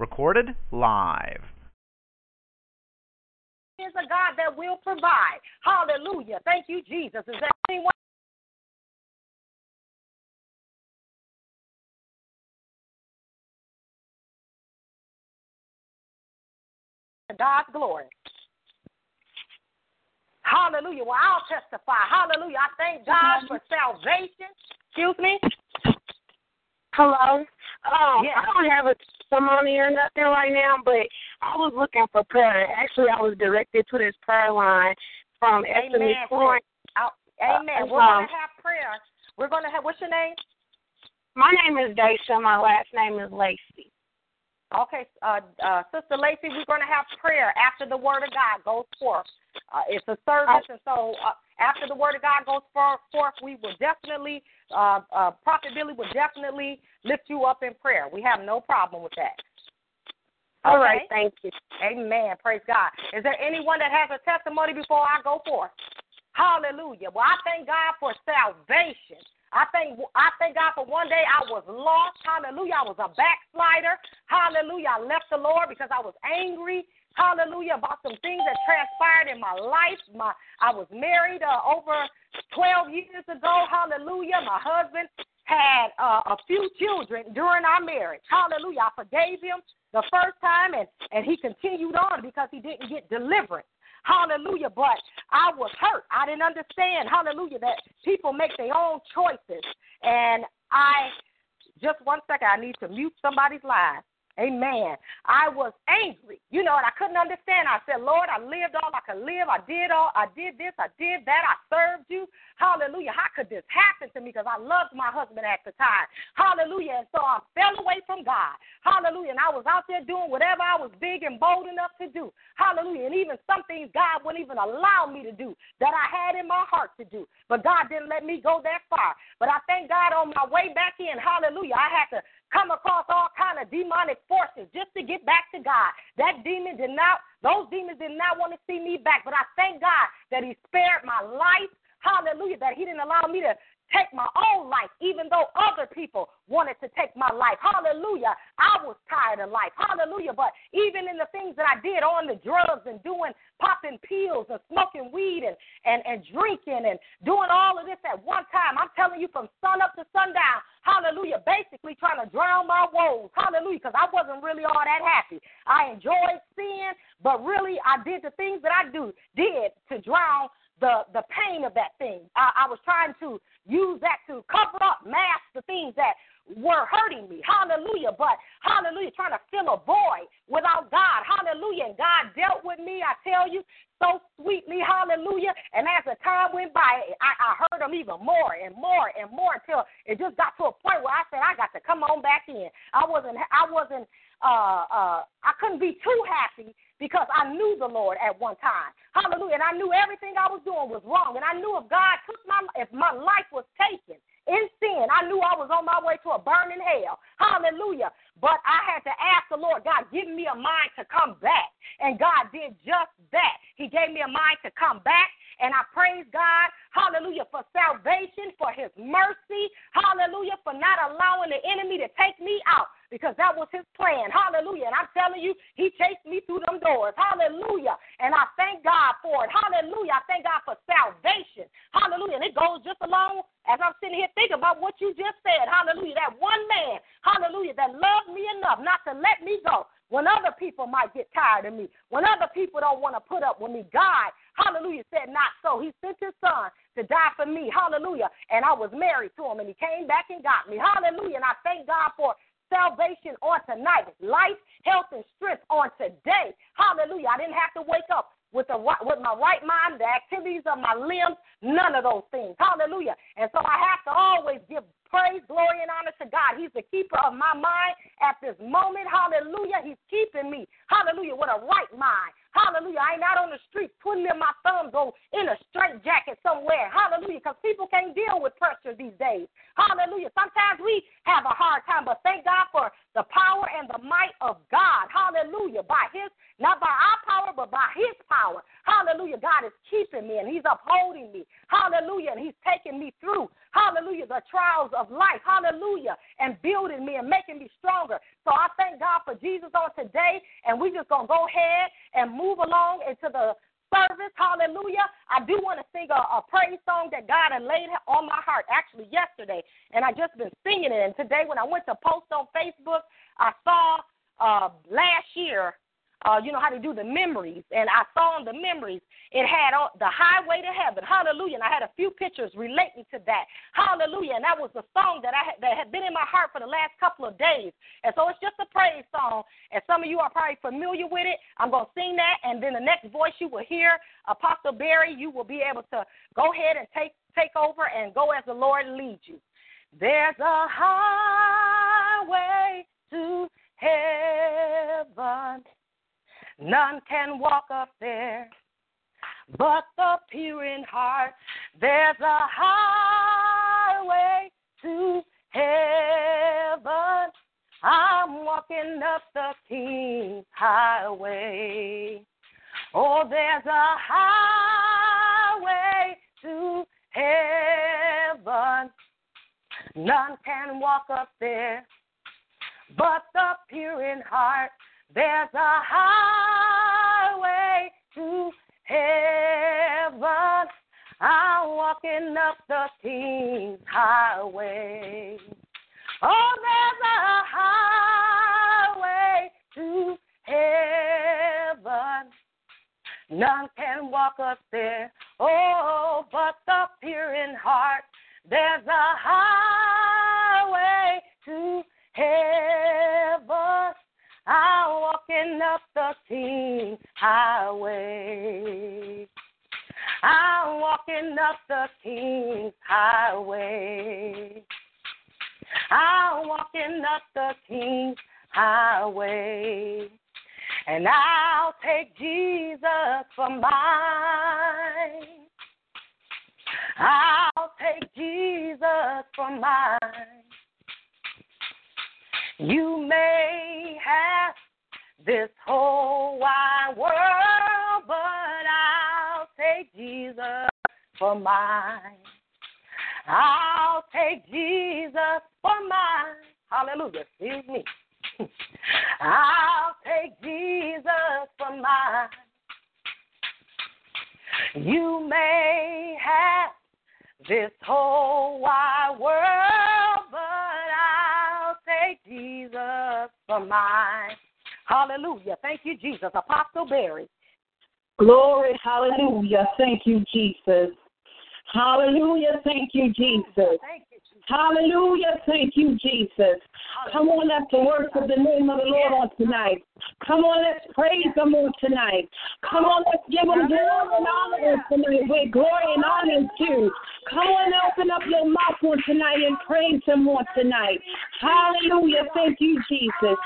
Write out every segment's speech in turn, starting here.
Recorded live. Is a God that will provide. Hallelujah. Thank you, Jesus. Is there anyone? God's glory. Hallelujah. Well, I'll testify. Hallelujah. I thank God for salvation. Excuse me. Hello. Um, Yes. I don't have a testimony or nothing right now, but I was looking for prayer. Actually, I was directed to this prayer line from Amen. Amen. Uh, We're going um, to have prayer. We're going to have, what's your name? My name is Daisha. My last name is Lacey. Okay, uh, uh, Sister Lacey, we're going to have prayer after the Word of God goes forth. Uh, it's a service, and so uh, after the Word of God goes forth, we will definitely, uh, uh, Prophet Billy will definitely lift you up in prayer. We have no problem with that. All right, Okay? thank you. Amen. Praise God. Is there anyone that has a testimony before I go forth? Hallelujah. Well, I thank God for salvation. I thank I thank God for one day I was lost. Hallelujah. I was a backslider. Hallelujah. I left the Lord because I was angry. Hallelujah about some things that transpired in my life. My I was married uh, over 12 years ago. Hallelujah. My husband had uh, a few children during our marriage. Hallelujah. I forgave him the first time and and he continued on because he didn't get deliverance. Hallelujah. But I was hurt. I didn't understand, hallelujah, that people make their own choices. And I, just one second, I need to mute somebody's line. Amen. I was angry, you know, and I couldn't understand. I said, Lord, I lived all I could live. I did all, I did this, I did that. I served you. Hallelujah. How could this happen to me? Because I loved my husband at the time. Hallelujah. And so I fell away from God. Hallelujah. And I was out there doing whatever I was big and bold enough to do. Hallelujah. And even some things God wouldn't even allow me to do that I had in my heart to do. But God didn't let me go that far. But I thank God on my way back in. Hallelujah. I had to come across all kind of demonic forces just to get back to God. That demon did not, those demons did not want to see me back. But I thank God that He spared my life. Hallelujah. That He didn't allow me to take my own life, even though other people wanted to take my life. Hallelujah. I was tired of life. Hallelujah. But even in the things that I did on the drugs and doing popping pills and smoking weed and, and, and drinking and doing all of this at one time, I'm telling you from sun up to sundown, hallelujah, basically trying to drown my woes. Hallelujah. Because I wasn't really all that happy. I enjoyed sin, but really I did the things that I do did to drown the the pain of that thing. I, I was trying to use that to cover up, mask the things that were hurting me. Hallelujah. But hallelujah, trying to fill a void without God. Hallelujah. And God dealt with me, I tell you, so sweetly. Hallelujah. And as the time went by, I, I heard him even more and more and more until it just got to a point where I said, I got to come on back in. I wasn't I wasn't uh uh I couldn't be too happy because I knew the Lord at one time. Hallelujah. And I knew everything I was doing was wrong. And I knew if God took my if my life was taken in sin, I knew I was on my way to a burning hell. Hallelujah. But I had to ask the Lord, God, give me a mind to come back. And God did just that. He gave me a mind to come back. And I praise God, hallelujah, for salvation, for his mercy, hallelujah, for not allowing the enemy to take me out because that was his plan. Hallelujah. And I'm telling you, he chased me through them doors. Hallelujah. And I thank God for it. Hallelujah. I thank God for salvation. Hallelujah. And it goes just along as I'm sitting here thinking about what you just said. Hallelujah. That one man, hallelujah, that loved me enough not to let me go when other people might get tired of me, when other people don't want to put up with me. God, hallelujah, said not so. He sent his son to die for me. Hallelujah. And I was married to him, and he came back and got me. Hallelujah. And I thank God for salvation on tonight, life, health, and strength on today. Hallelujah. I didn't have to wake up with the with my right mind, the activities of my limbs, none of those things. Hallelujah. And so I have to always give praise, glory, and honor to God. He's the keeper of my mind at this moment. Hallelujah. He's keeping me. Hallelujah. With a right mind. Hallelujah. I ain't out on the street twiddling my thumbs or in a straight jacket somewhere. Hallelujah. Because people can't deal with pressure these days. Hallelujah. Sometimes we have a hard time, but thank God for the power and the might of God. Hallelujah. By his, not by our power, but by his power. Hallelujah. God is keeping me and he's upholding me. Hallelujah. And he's taking me through. Hallelujah. The trials of life. Hallelujah. And building me and making me stronger. So I thank God for Jesus on today. And we just going to go ahead and move along into the service. Hallelujah. I do want to sing a, a, praise song that God had laid on my heart actually yesterday. And I just been singing it. And today when I went to post on Facebook, I saw uh, last year uh, you know how to do the memories, and I saw on the memories it had uh, the highway to heaven, hallelujah, and I had a few pictures relating to that, hallelujah, and that was the song that I had, that had been in my heart for the last couple of days, and so it's just a praise song, and some of you are probably familiar with it. I'm gonna sing that, and then the next voice you will hear, Apostle Berry, you will be able to go ahead and take take over and go as the Lord leads you. There's a highway to heaven None can walk up there but the pure in heart. There's a highway to heaven. I'm walking up the King's highway. Oh, there's a highway to heaven. None can walk up there but the pure in heart. There's a highway walking up the King's highway. Oh, there's a highway to heaven. None can walk up there. Oh, but the pure in heart. There's a highway to heaven. I'm walking up the King Highway. I'm walking up the King's Highway. I'm walking up the King's Highway. And I'll take Jesus for mine. I'll take Jesus for mine. You may have this whole wide world, take Jesus for mine. I'll take Jesus for mine. Hallelujah. Excuse me. I'll take Jesus for mine. You may have this whole wide world, but I'll take Jesus for mine. Hallelujah. Thank you, Jesus. Apostle Berry. Glory, hallelujah. Thank you, Jesus. Hallelujah. Thank you, Jesus. Thank you, Jesus. Hallelujah. Thank you, Jesus. Come on, let's worship the name of the Lord on tonight. Come on, let's praise Him on tonight. Come on, let's give Him glory and honor tonight with glory and honor too. Come on, open up your mouth on tonight and praise Him on tonight. Hallelujah. Thank you, Jesus.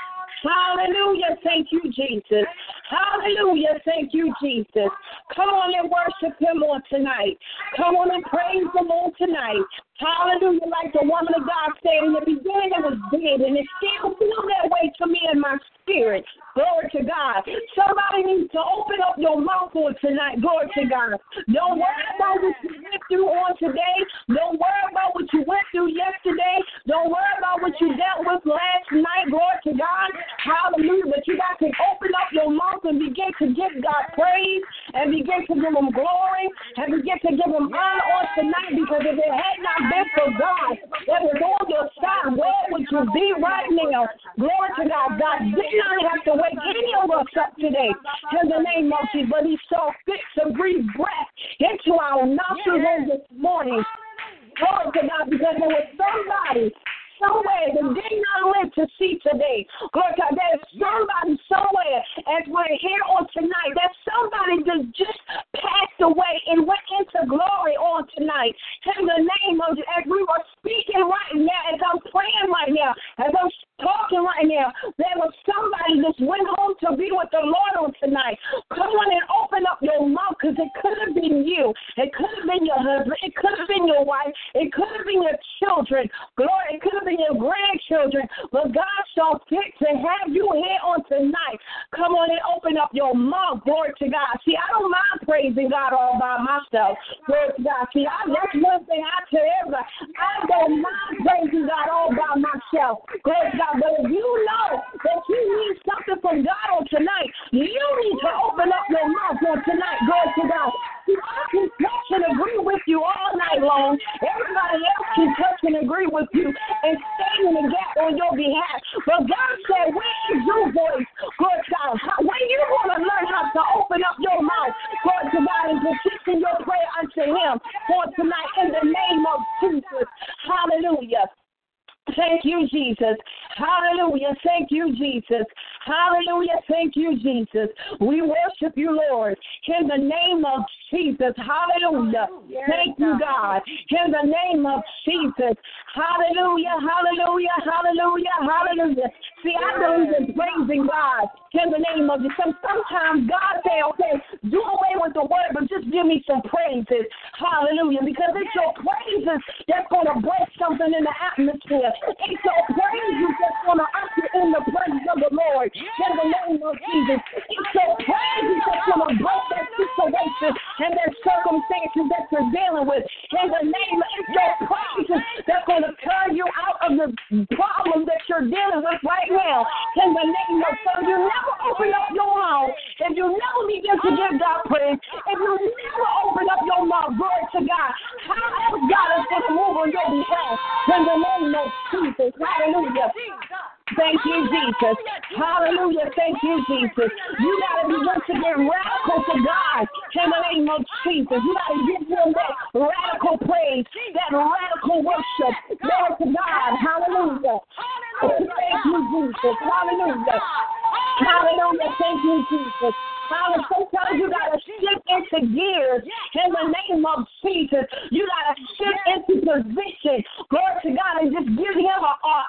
Hallelujah. Thank you, Jesus. Hallelujah. Thank you, Jesus. Come on and worship him on tonight. Come on and praise him on tonight. Hallelujah. Like the woman of God said in the beginning, it was dead, and it still feels that way to me in my spirit. Glory to God. Somebody needs to open up your mouth on tonight. Glory to God. Don't worry about what you went through on today. Don't worry about what you went through yesterday. Don't worry about what you dealt with last night. Glory to God. Hallelujah. But you got to open up your mouth and begin to give God praise and begin to give him glory and begin to give him honor on tonight because if it had not been for God that was on your side, where would you be right now? Glory to God. God did not have to wake any of us up today in the name of Jesus, but He saw fit to breathe breath into our nostrils this morning. Glory to God, because there was somebody somewhere that did not live to see today. To God, there's somebody somewhere as we're here on tonight. There's somebody that just passed away and went into glory on tonight. In the name of, as we were speaking right now, as I'm praying right now, as I'm talking right now, there was somebody that went home to be with the Lord on tonight. Come on and open up your mouth because it could have been you. It could have been your husband. It could have been your wife. It could have been your children. Glory, it could have been your grandchildren. But God saw fit to have you here on tonight. Come on and open up your mouth. Glory to God. See, I don't mind praising God all by myself. Glory to God. See, I, that's one thing I tell everybody. I don't mind praising God all by myself. Glory to God. God. But if you know that you need something from God on tonight, you need to open up your mouth on tonight. Glory to God. I can touch and agree with you all night long. Everybody else can touch and agree with you and stand in the gap on your behalf. But God said, where is your voice? To God. When you want to learn how to open up your mouth, glory to God, and petition your prayer unto Him for tonight in the name of Jesus. Hallelujah. Thank you, Jesus. Hallelujah. Thank you, Jesus. Hallelujah. Thank you, Jesus. We worship you, Lord. In the name of Jesus. Hallelujah. Thank you, God. In the name of Jesus. Hallelujah. Hallelujah. Hallelujah. Hallelujah. See, I believe in praising God in the name of Jesus. Sometimes God say, okay, do away with the word, but just give me some praises. Hallelujah. Because it's your praises that's going to break something in the atmosphere. It's your praises that's going to usher in the presence of the Lord in the name of Jesus. It's your praises that's going to break that situation and that circumstances that you're dealing with. In the name of it's your praises that's going to turn you out of the problem that you're dealing with right now. In the name of so you never open up your mouth, if you never begin to give God praise, if you never open up your mouth, glory to God, how else God is going to move on your behalf? In the name of Jesus. Hallelujah. Thank you, Jesus. Hallelujah. Thank you, Jesus. You got to begin to get radical to God in the name of Jesus. You got to give him that radical praise, that radical worship. Glory to God. Hallelujah. Thank you, Jesus. Hallelujah. Hallelujah. Thank you, Jesus. Hallelujah. Sometimes you got to shift into gears in the name of Jesus. You got to shift into position. Glory to God and just give him an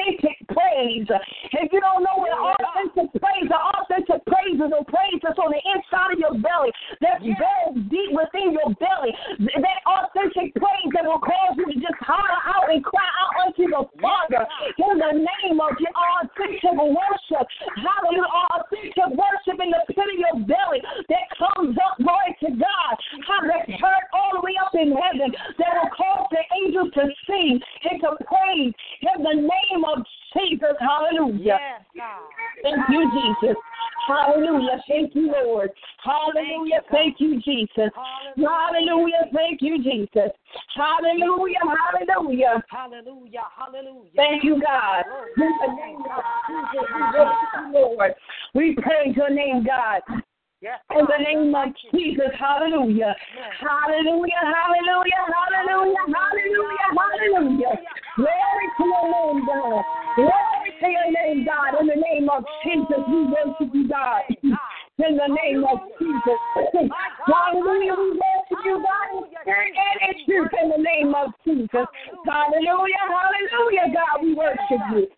authentic praise. If you don't know what authentic praise, the authentic praise is a praise that's on the inside of your belly, that's very deep within your belly. That authentic praise that will cause you to just holler out and cry out unto the Father in the name of your authentic worship. Hallelujah. Authentic worship in the pit of your belly that comes up, glory to God. How that's heard all the way up in heaven that will cause the angels to sing and to praise in the name of Jesus. Hallelujah. Yes, God. Thank you, Jesus. Hallelujah. Thank you, Lord. Hallelujah. Thank you, Jesus. Hallelujah. Thank you, Jesus. Hallelujah. Hallelujah. Hallelujah. Hallelujah. Thank you, God. In the name of Jesus, we worship you, Lord. We praise your name, God. Yes, In the name of Jesus, hallelujah. Hallelujah, hallelujah, hallelujah, hallelujah, hallelujah. Glory to your name, God. Glory to your name, God. In the name of Jesus, we worship you, God. In the name of Jesus. Hallelujah, we worship you, God. in spirit And in truth, in the name of Jesus. Hallelujah, hallelujah, God. We worship you.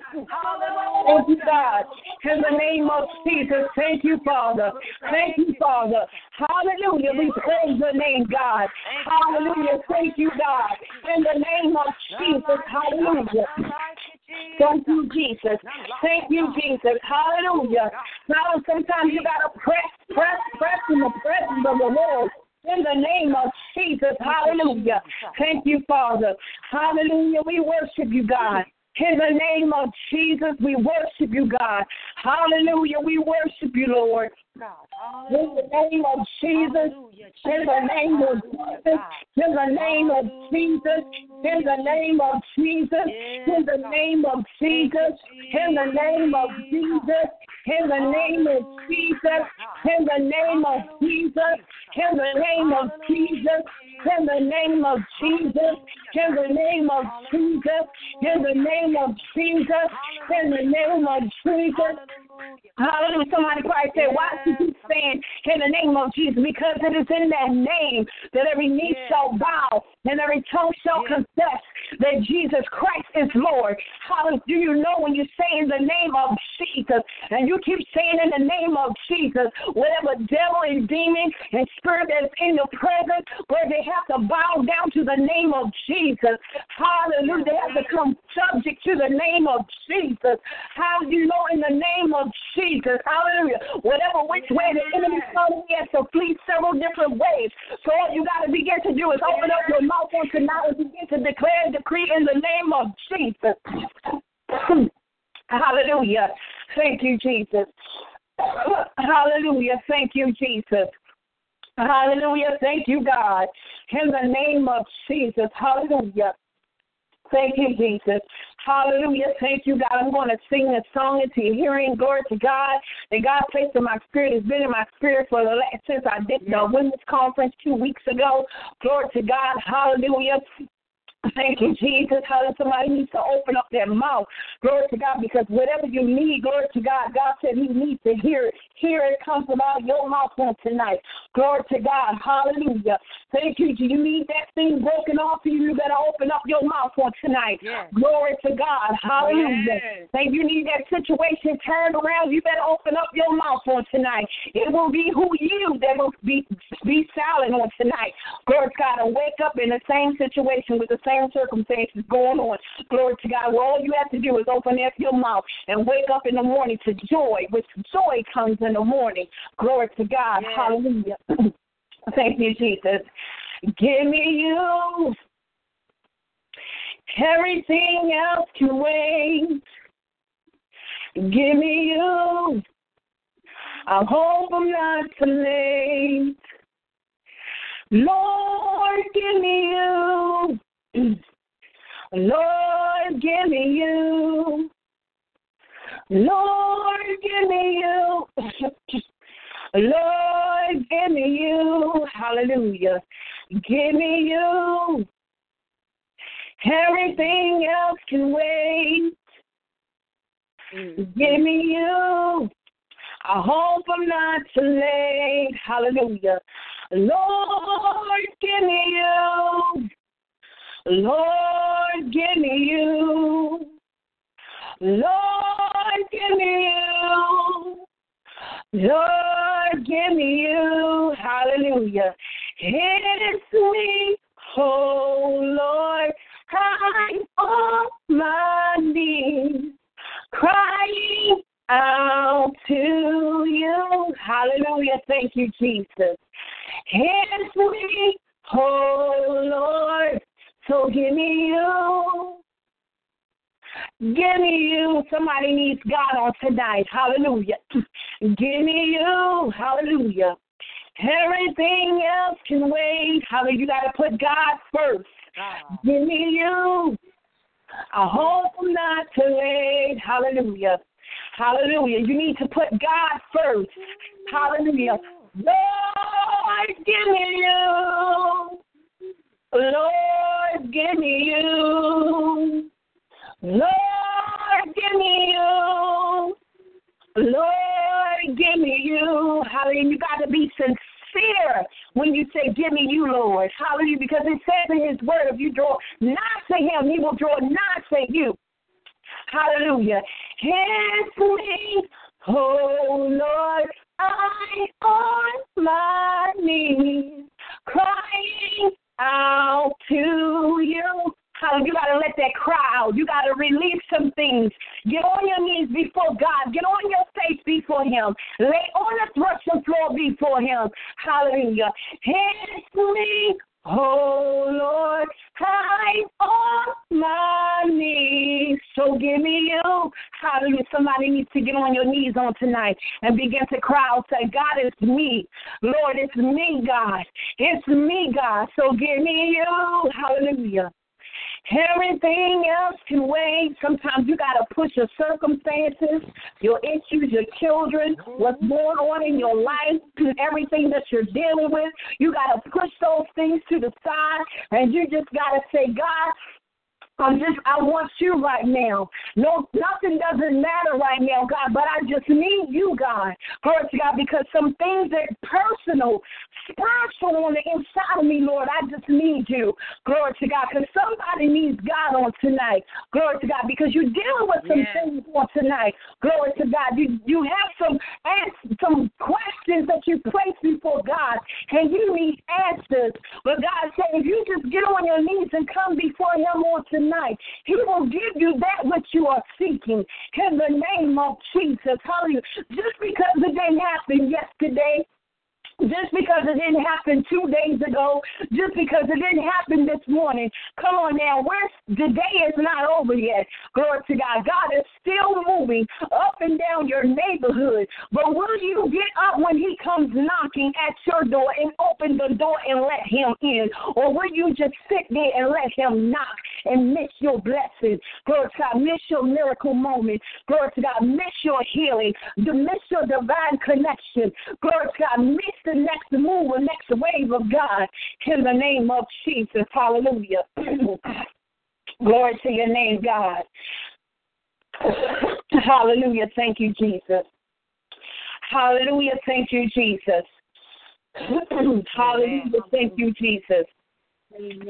Thank you, God. In the name of Jesus. Thank you, Father. Thank you, Father. Hallelujah. We praise your name, God. Hallelujah. Thank you, God. In the name of Jesus. Hallelujah. Thank you, Jesus. Thank you, Jesus. Hallelujah. Now, sometimes you got to press, press, press in the presence of the Lord. In the name of Jesus. Hallelujah. Thank you, Father. Hallelujah. We worship you, God. In the name of Jesus, we worship you, God. Hallelujah. We worship you, Lord. In the name of Jesus, in the name of Jesus, in the name of Jesus, in the name of Jesus, in the name of Jesus, in the name of Jesus, in the name of Jesus, in the name of Jesus, in the name of Jesus, in the name of Jesus, in the name of Jesus, in the name of Jesus, in the name of Jesus. Hallelujah. Somebody probably say, why should you stand in the name of Jesus because it is in that name that every knee Yes. shall bow and every tongue shall Yes. confess that Jesus Christ is Lord. How do you know when you say in the name of Jesus and you keep saying in the name of Jesus, whatever devil and demon and spirit that is in your presence, where they have to bow down to the name of Jesus. Hallelujah. They have to come subject to the name of Jesus. How do you know in the name of Jesus? Hallelujah. Whatever which way the enemy comes, he has to flee several different ways. So all you got to begin to do is open up your mouth on tonight and begin to declare and decree in the name of Jesus. Hallelujah. Thank you, Jesus. Hallelujah. Thank you, Jesus. Hallelujah. Thank you, God. In the name of Jesus. Hallelujah. Thank you, Jesus. Hallelujah. Thank you, God. I'm going to sing this song into your hearing. Glory to God. And God placed in my spirit It's been in my spirit for the last since I did the women's conference two weeks ago. Glory to God. Hallelujah. Thank you, Jesus. Hallelujah. Somebody needs to open up their mouth. Glory to God, because whatever you need, glory to God, God said He needs to hear it. Hear it comes about your mouth on tonight. Glory to God. Hallelujah. Thank you. Do you need that thing broken off of you? You better open up your mouth on tonight. Yes. Glory to God. Hallelujah. Yes. Thank you need that situation turned around. You better open up your mouth on tonight. It will be who you that will be be silent on tonight. Glory to God. And wake up in the same situation with the same circumstances going on. Glory to God. Well, all you have to do is open up your mouth and wake up in the morning to joy, which joy comes in the morning. Glory to God. Yes. Hallelujah. Thank you, Jesus. Give me you. Everything else can wait. Give me you. I hope I'm not too late. Lord, give me you. Lord, give me you. Lord, give me you. Lord, give me you. Hallelujah. Give me you. Everything else can wait. Give me you. I hope I'm not too late. Hallelujah. Lord, give me you. Lord, give me you. Lord, give me you. Lord, give me you. Hallelujah. It's me, oh Lord. I'm on my knees, crying out to you. Hallelujah. Thank you, Jesus. It's me, oh Lord. So give me you. Give me you. Somebody needs God on tonight. Hallelujah. Give me you. Hallelujah. Everything else can wait. Hallelujah. You got to put God first. Give me you. I hope I'm not too late. Hallelujah. Hallelujah. You need to put God first. Hallelujah. Lord, give me you. Lord, give me you. Lord, give me you. Lord, give me you. Hallelujah. You got to be sincere when you say, Give me you, Lord. Hallelujah. Because it says in His word, if you draw nigh to Him, He will draw nigh to you. Hallelujah. It's me, oh Lord. I'm on my knees, crying out to you. You got to let that cry out. You got to release some things. Get on your knees before God. Get on your face before Him. Lay on the threshing floor before Him. Hallelujah. It's me, oh Lord. I'm on my knees. So give me you. Hallelujah. Somebody needs to get on your knees on tonight and begin to cry out. Say, God, it's me. Lord, it's me, God. It's me, God. So give me you. Hallelujah. Everything else can wait. Sometimes you got to push your circumstances, your issues, your children, what's going on in your life, everything that you're dealing with. You got to push those things to the side, and you just got to say, God, I'm just, I want you right now. No, nothing doesn't matter right now, God, but I just need you, God. Glory to God, because some things are personal, spiritual on the inside of me, Lord. I just need you. Glory to God, because somebody needs God on tonight. Glory to God, because you're dealing with some Yes. things on tonight. Glory to God. You you have some ans- some questions that you place before God, and you need answers. But God said, if you just get on your knees and come before Him on tonight, He will give you that which you are seeking. In the name of Jesus, Hallelujah. Just because it didn't happen yesterday, just because it didn't happen two days ago, just because it didn't happen this morning. Come on now, we're, the day is not over yet. Glory to God. God is still moving up and down your neighborhood. But will you get up when He comes knocking at your door and open the door and let Him in? Or will you just sit there and let Him knock and miss your blessing? Glory to God. Miss your miracle moment. Glory to God. Miss your healing. Miss your divine connection. Glory to God. Miss the next move or next wave of God in the name of Jesus. Hallelujah. Glory to your name, God. Hallelujah. Thank you, Jesus. Hallelujah. Thank you, Jesus. Hallelujah. Thank you, Jesus.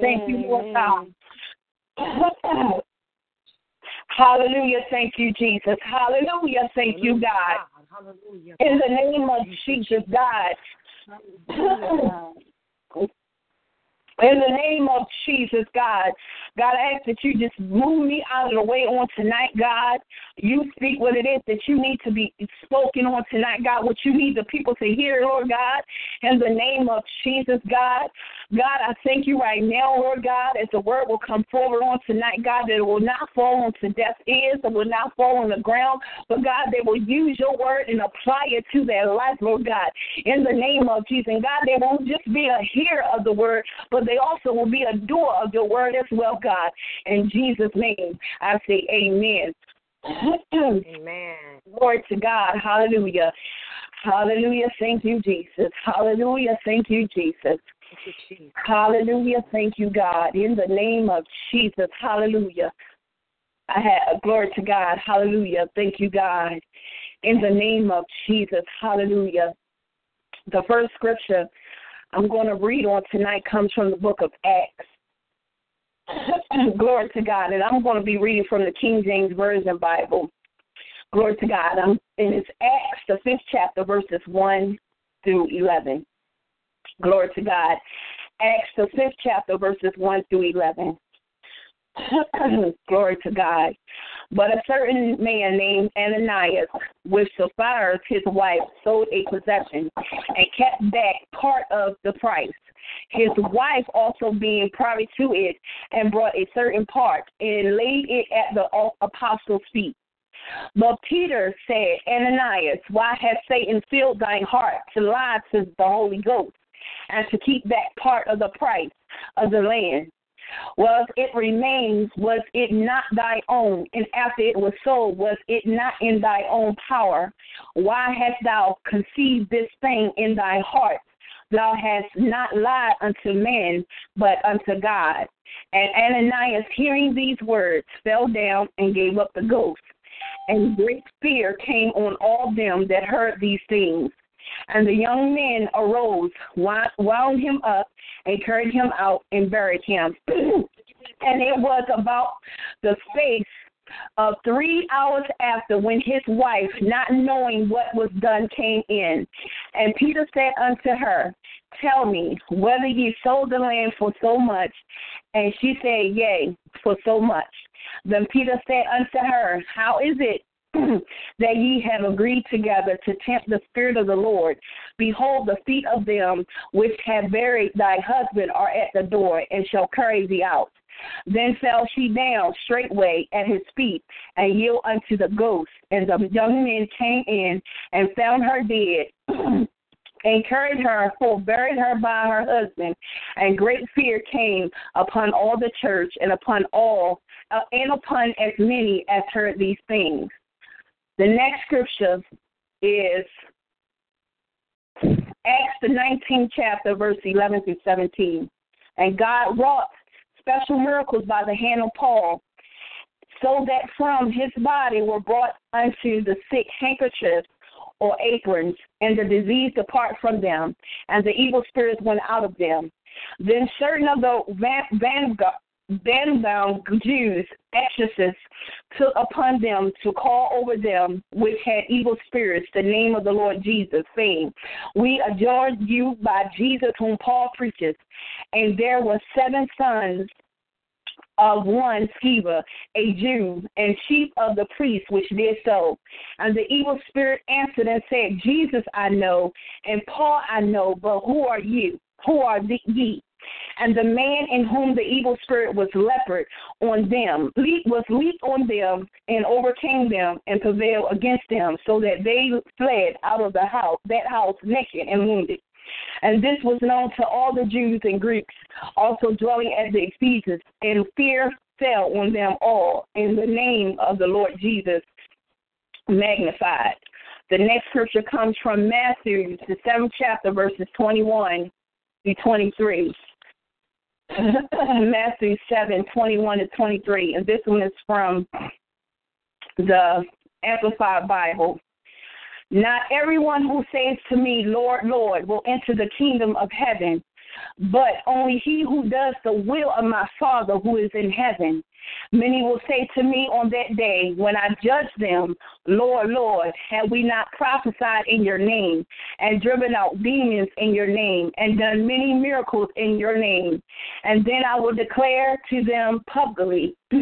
Thank you, Lord God. Hallelujah. Thank you, Jesus. Hallelujah. Thank you, God. Hallelujah. In the name of Jesus, God. In the name of Jesus, God. God, I ask that you just move me out of the way on tonight, God. You speak what it is that you need to be spoken on tonight, God, what you need the people to hear, Lord God. In the name of Jesus, God. God, I thank you right now, Lord God, as the word will come forward on tonight, God, that it will not fall onto deaf ears, it will not fall on the ground, but God, they will use your word and apply it to their life, Lord God, in the name of Jesus. And God, they won't just be a hearer of the word, but they also will be a doer of your word as well, God. In Jesus' name, I say amen. Amen. Glory to God. Hallelujah. Hallelujah. Thank you, Jesus. Hallelujah. Thank you, Jesus. Hallelujah. Thank you, God. In the name of Jesus. Hallelujah. I have glory to God. Hallelujah. Thank you, God. In the name of Jesus. Hallelujah. The first scripture I'm going to read on tonight comes from the book of Acts. glory to God. And I'm going to be reading from the King James Version Bible. Glory to God. I'm, and it's Acts, the fifth chapter, verses 1 through 11. Glory to God. Acts, the fifth chapter, verses 1 through 11. Glory to God. But a certain man named Ananias, with Sapphira, his wife, sold a possession and kept back part of the price. His wife also being privy to it, and brought a certain part and laid it at the apostles' feet. But Peter said, Ananias, why has Satan filled thine heart to lie to the Holy Ghost and to keep back part of the price of the land? Was it remains, was it not thy own? And after it was sold, was it not in thy own power? Why hast thou conceived this thing in thy heart? Thou hast not lied unto men, but unto God. And Ananias, hearing these words, fell down and gave up the ghost. And great fear came on all them that heard these things. And the young men arose, wound him up, and carried him out and buried him. and it was about the space of three hours after when his wife, not knowing what was done, came in. And Peter said unto her, Tell me whether ye sold the land for so much. And she said, Yea, for so much. Then Peter said unto her, How is it that ye have agreed together to tempt the Spirit of the Lord. Behold, the feet of them which have buried thy husband are at the door, and shall carry thee out. Then fell she down straightway at his feet, and yielded unto the ghost. And the young men came in and found her dead. and carried her for buried her by her husband, and great fear came upon all the church and upon all, uh, and upon as many as heard these things. The next scripture is Acts the 19th chapter, verse 11 through 17. And God wrought special miracles by the hand of Paul, so that from his body were brought unto the sick handkerchiefs or aprons, and the disease depart from them, and the evil spirits went out of them. Then certain of the band-bound Jews, exorcists, took upon them to call over them which had evil spirits the name of the Lord Jesus, saying, We adjure you by Jesus whom Paul preaches. And there were seven sons of one Sceva, a Jew, and chief of the priests which did so. And the evil spirit answered and said, Jesus I know, and Paul I know, but who are you? Who are ye? And the man in whom the evil spirit was leopard on them was leaped on them and overcame them and prevailed against them, so that they fled out of the house that house naked and wounded. And this was known to all the Jews and Greeks, also dwelling at the Ephesians, and fear fell on them all, in the name of the Lord Jesus magnified. The next scripture comes from Matthew, the seventh chapter, verses 21 to 23. Matthew 7, 21 to 23. And this one is from the Amplified Bible. Not everyone who says to me, Lord, Lord, will enter the kingdom of heaven, but only he who does the will of my Father who is in heaven. Many will say to me on that day, when I judge them, Lord, Lord, have we not prophesied in your name, and driven out demons in your name, and done many miracles in your name? And then I will declare to them publicly,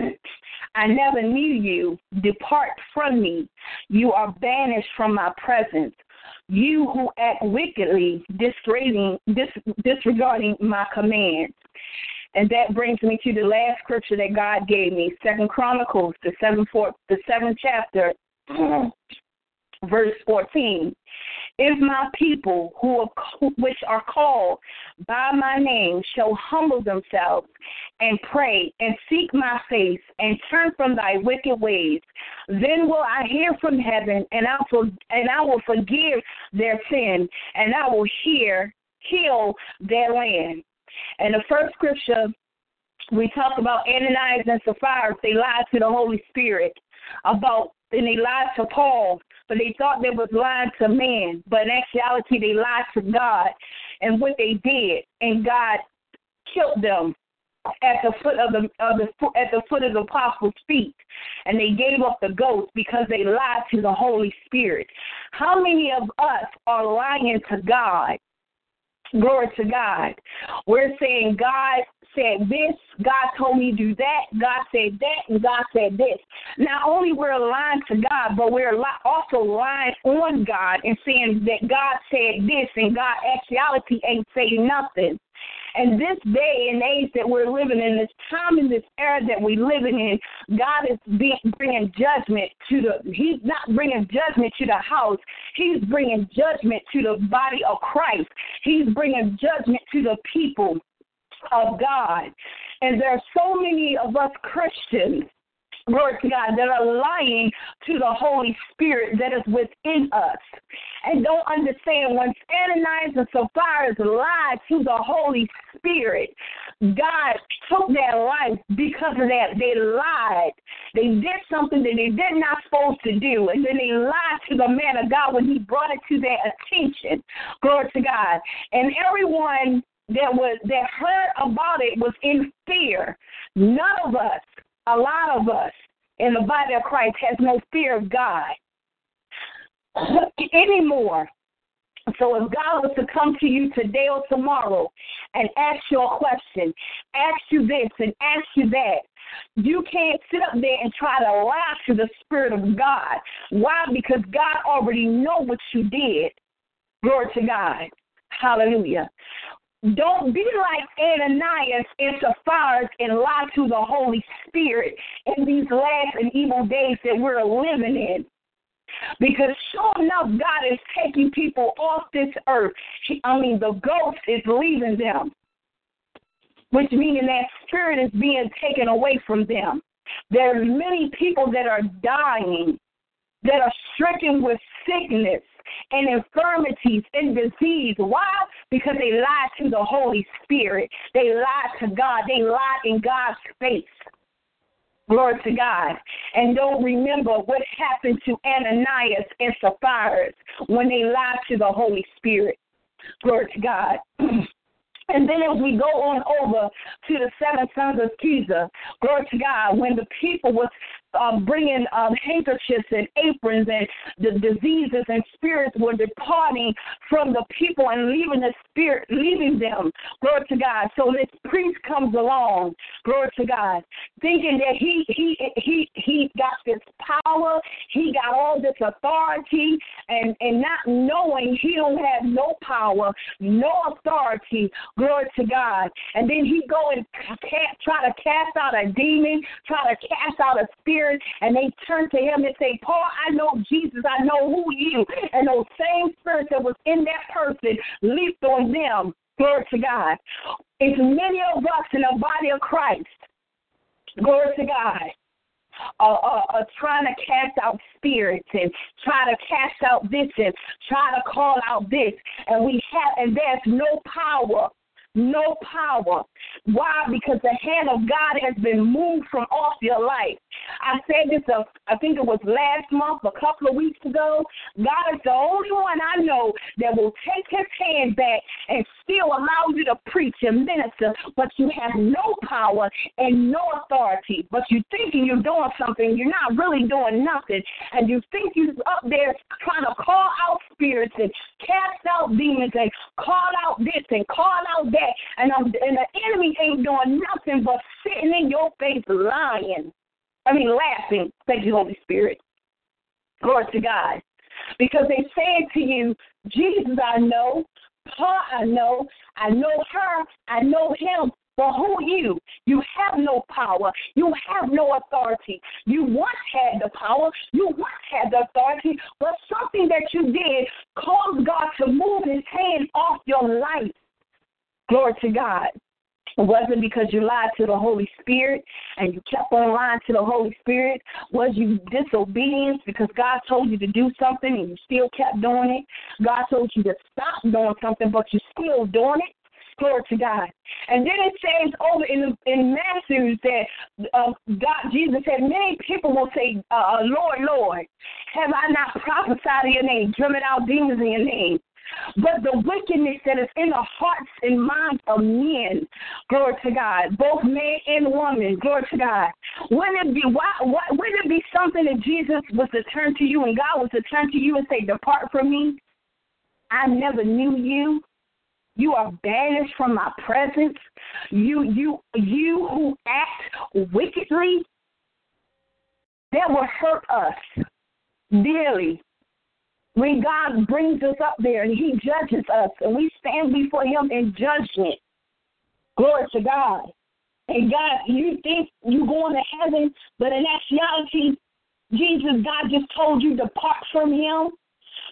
I never knew you. Depart from me. You are banished from my presence. You who act wickedly, disregarding, disregarding my commands. And that brings me to the last scripture that God gave me, Second Chronicles, the seventh, the seventh chapter, verse fourteen. If my people who are, which are called by my name shall humble themselves and pray and seek my face and turn from thy wicked ways, then will I hear from heaven and I will and I will forgive their sin and I will hear heal their land. And the first scripture we talk about Ananias and Sapphira, they lied to the Holy Spirit about and they lied to Paul, but they thought they was lying to man, but in actuality they lied to God and what they did, and God killed them at the foot of the, of the at the foot of the apostles' feet, and they gave up the ghost because they lied to the Holy Spirit. How many of us are lying to God? Glory to God. We're saying God said this, God told me do that, God said that, and God said this. Not only we're lying to God, but we're also lying on God and saying that God said this and God actuality ain't saying nothing. And this day and age that we're living in, this time in this era that we're living in, God is being, bringing judgment to the. He's not bringing judgment to the house. He's bringing judgment to the body of Christ. He's bringing judgment to the people of God. And there are so many of us Christians glory to God, that are lying to the Holy Spirit that is within us. And don't understand when Ananias and Sapphira lied to the Holy Spirit, God took their life because of that. They lied. They did something that they did not supposed to do. And then they lied to the man of God when he brought it to their attention. Glory to God. And everyone that was that heard about it was in fear. None of us a lot of us in the body of Christ has no fear of God anymore. So if God was to come to you today or tomorrow and ask you a question, ask you this and ask you that, you can't sit up there and try to lie to the Spirit of God. Why? Because God already know what you did. Glory to God. Hallelujah. Don't be like Ananias and Sapphira and lie to the Holy Spirit in these last and evil days that we're living in. Because sure enough, God is taking people off this earth. I mean, the ghost is leaving them, which means that spirit is being taken away from them. There are many people that are dying, that are stricken with sickness, and infirmities and disease. Why? Because they lied to the Holy Spirit. They lied to God. They lied in God's face. Glory to God. And don't remember what happened to Ananias and Sapphira when they lied to the Holy Spirit. Glory to God. And then as we go on over to the seven sons of Sceva, glory to God, when the people was um, bringing um, handkerchiefs and aprons, and the diseases and spirits were departing from the people and leaving the spirit, leaving them. Glory to God. So this priest comes along, glory to God, thinking that he he he he got this power, he got all this authority, and and not knowing he don't have no power, no authority. Glory to God. And then he go and try to cast out a demon, try to cast out a spirit spirit and they turn to him and say, Paul, I know Jesus, I know who you. And those same spirits that was in that person leaped on them. Glory to God. It's many of us in the body of Christ. Glory to God. Uh, uh, uh, trying to cast out spirits and try to cast out this and try to call out this, and we have, and there's no power no power. Why? Because the hand of God has been moved from off your life. I said this, uh, I think it was last month, a couple of weeks ago. God is the only one I know that will take his hand back and still allow you to preach and minister, but you have no power and no authority. But you thinking you're doing something, you're not really doing nothing. And you think you're up there trying to call out spirits and cast out demons and call out this and call out that that, and, um, and the enemy ain't doing nothing but sitting in your face lying. I mean, laughing. Thank you, Holy Spirit. Glory to God. Because they said to you, Jesus, I know. Paul, I know. I know her. I know him. But who you? You have no power. You have no authority. You once had the power. You once had the authority. But something that you did caused God to move his hand off your life. Glory to God. It wasn't because you lied to the Holy Spirit and you kept on lying to the Holy Spirit. Was you disobedience because God told you to do something and you still kept doing it? God told you to stop doing something, but you're still doing it? Glory to God. And then it says over in in Matthew that uh, God Jesus said many people will say, uh, "Lord, Lord, have I not prophesied in your name, driven out demons in your name?" But the wickedness that is in the hearts and minds of men. Glory to God, both man and woman. Glory to God. Wouldn't it be why, why wouldn't it be something that Jesus was to turn to you and God was to turn to you and say, "Depart from me. I never knew you." You are banished from my presence. You, you, you who act wickedly, that will hurt us dearly when God brings us up there and He judges us and we stand before Him in judgment. Glory to God. And God, you think you're going to heaven, but in actuality, Jesus, God just told you depart from Him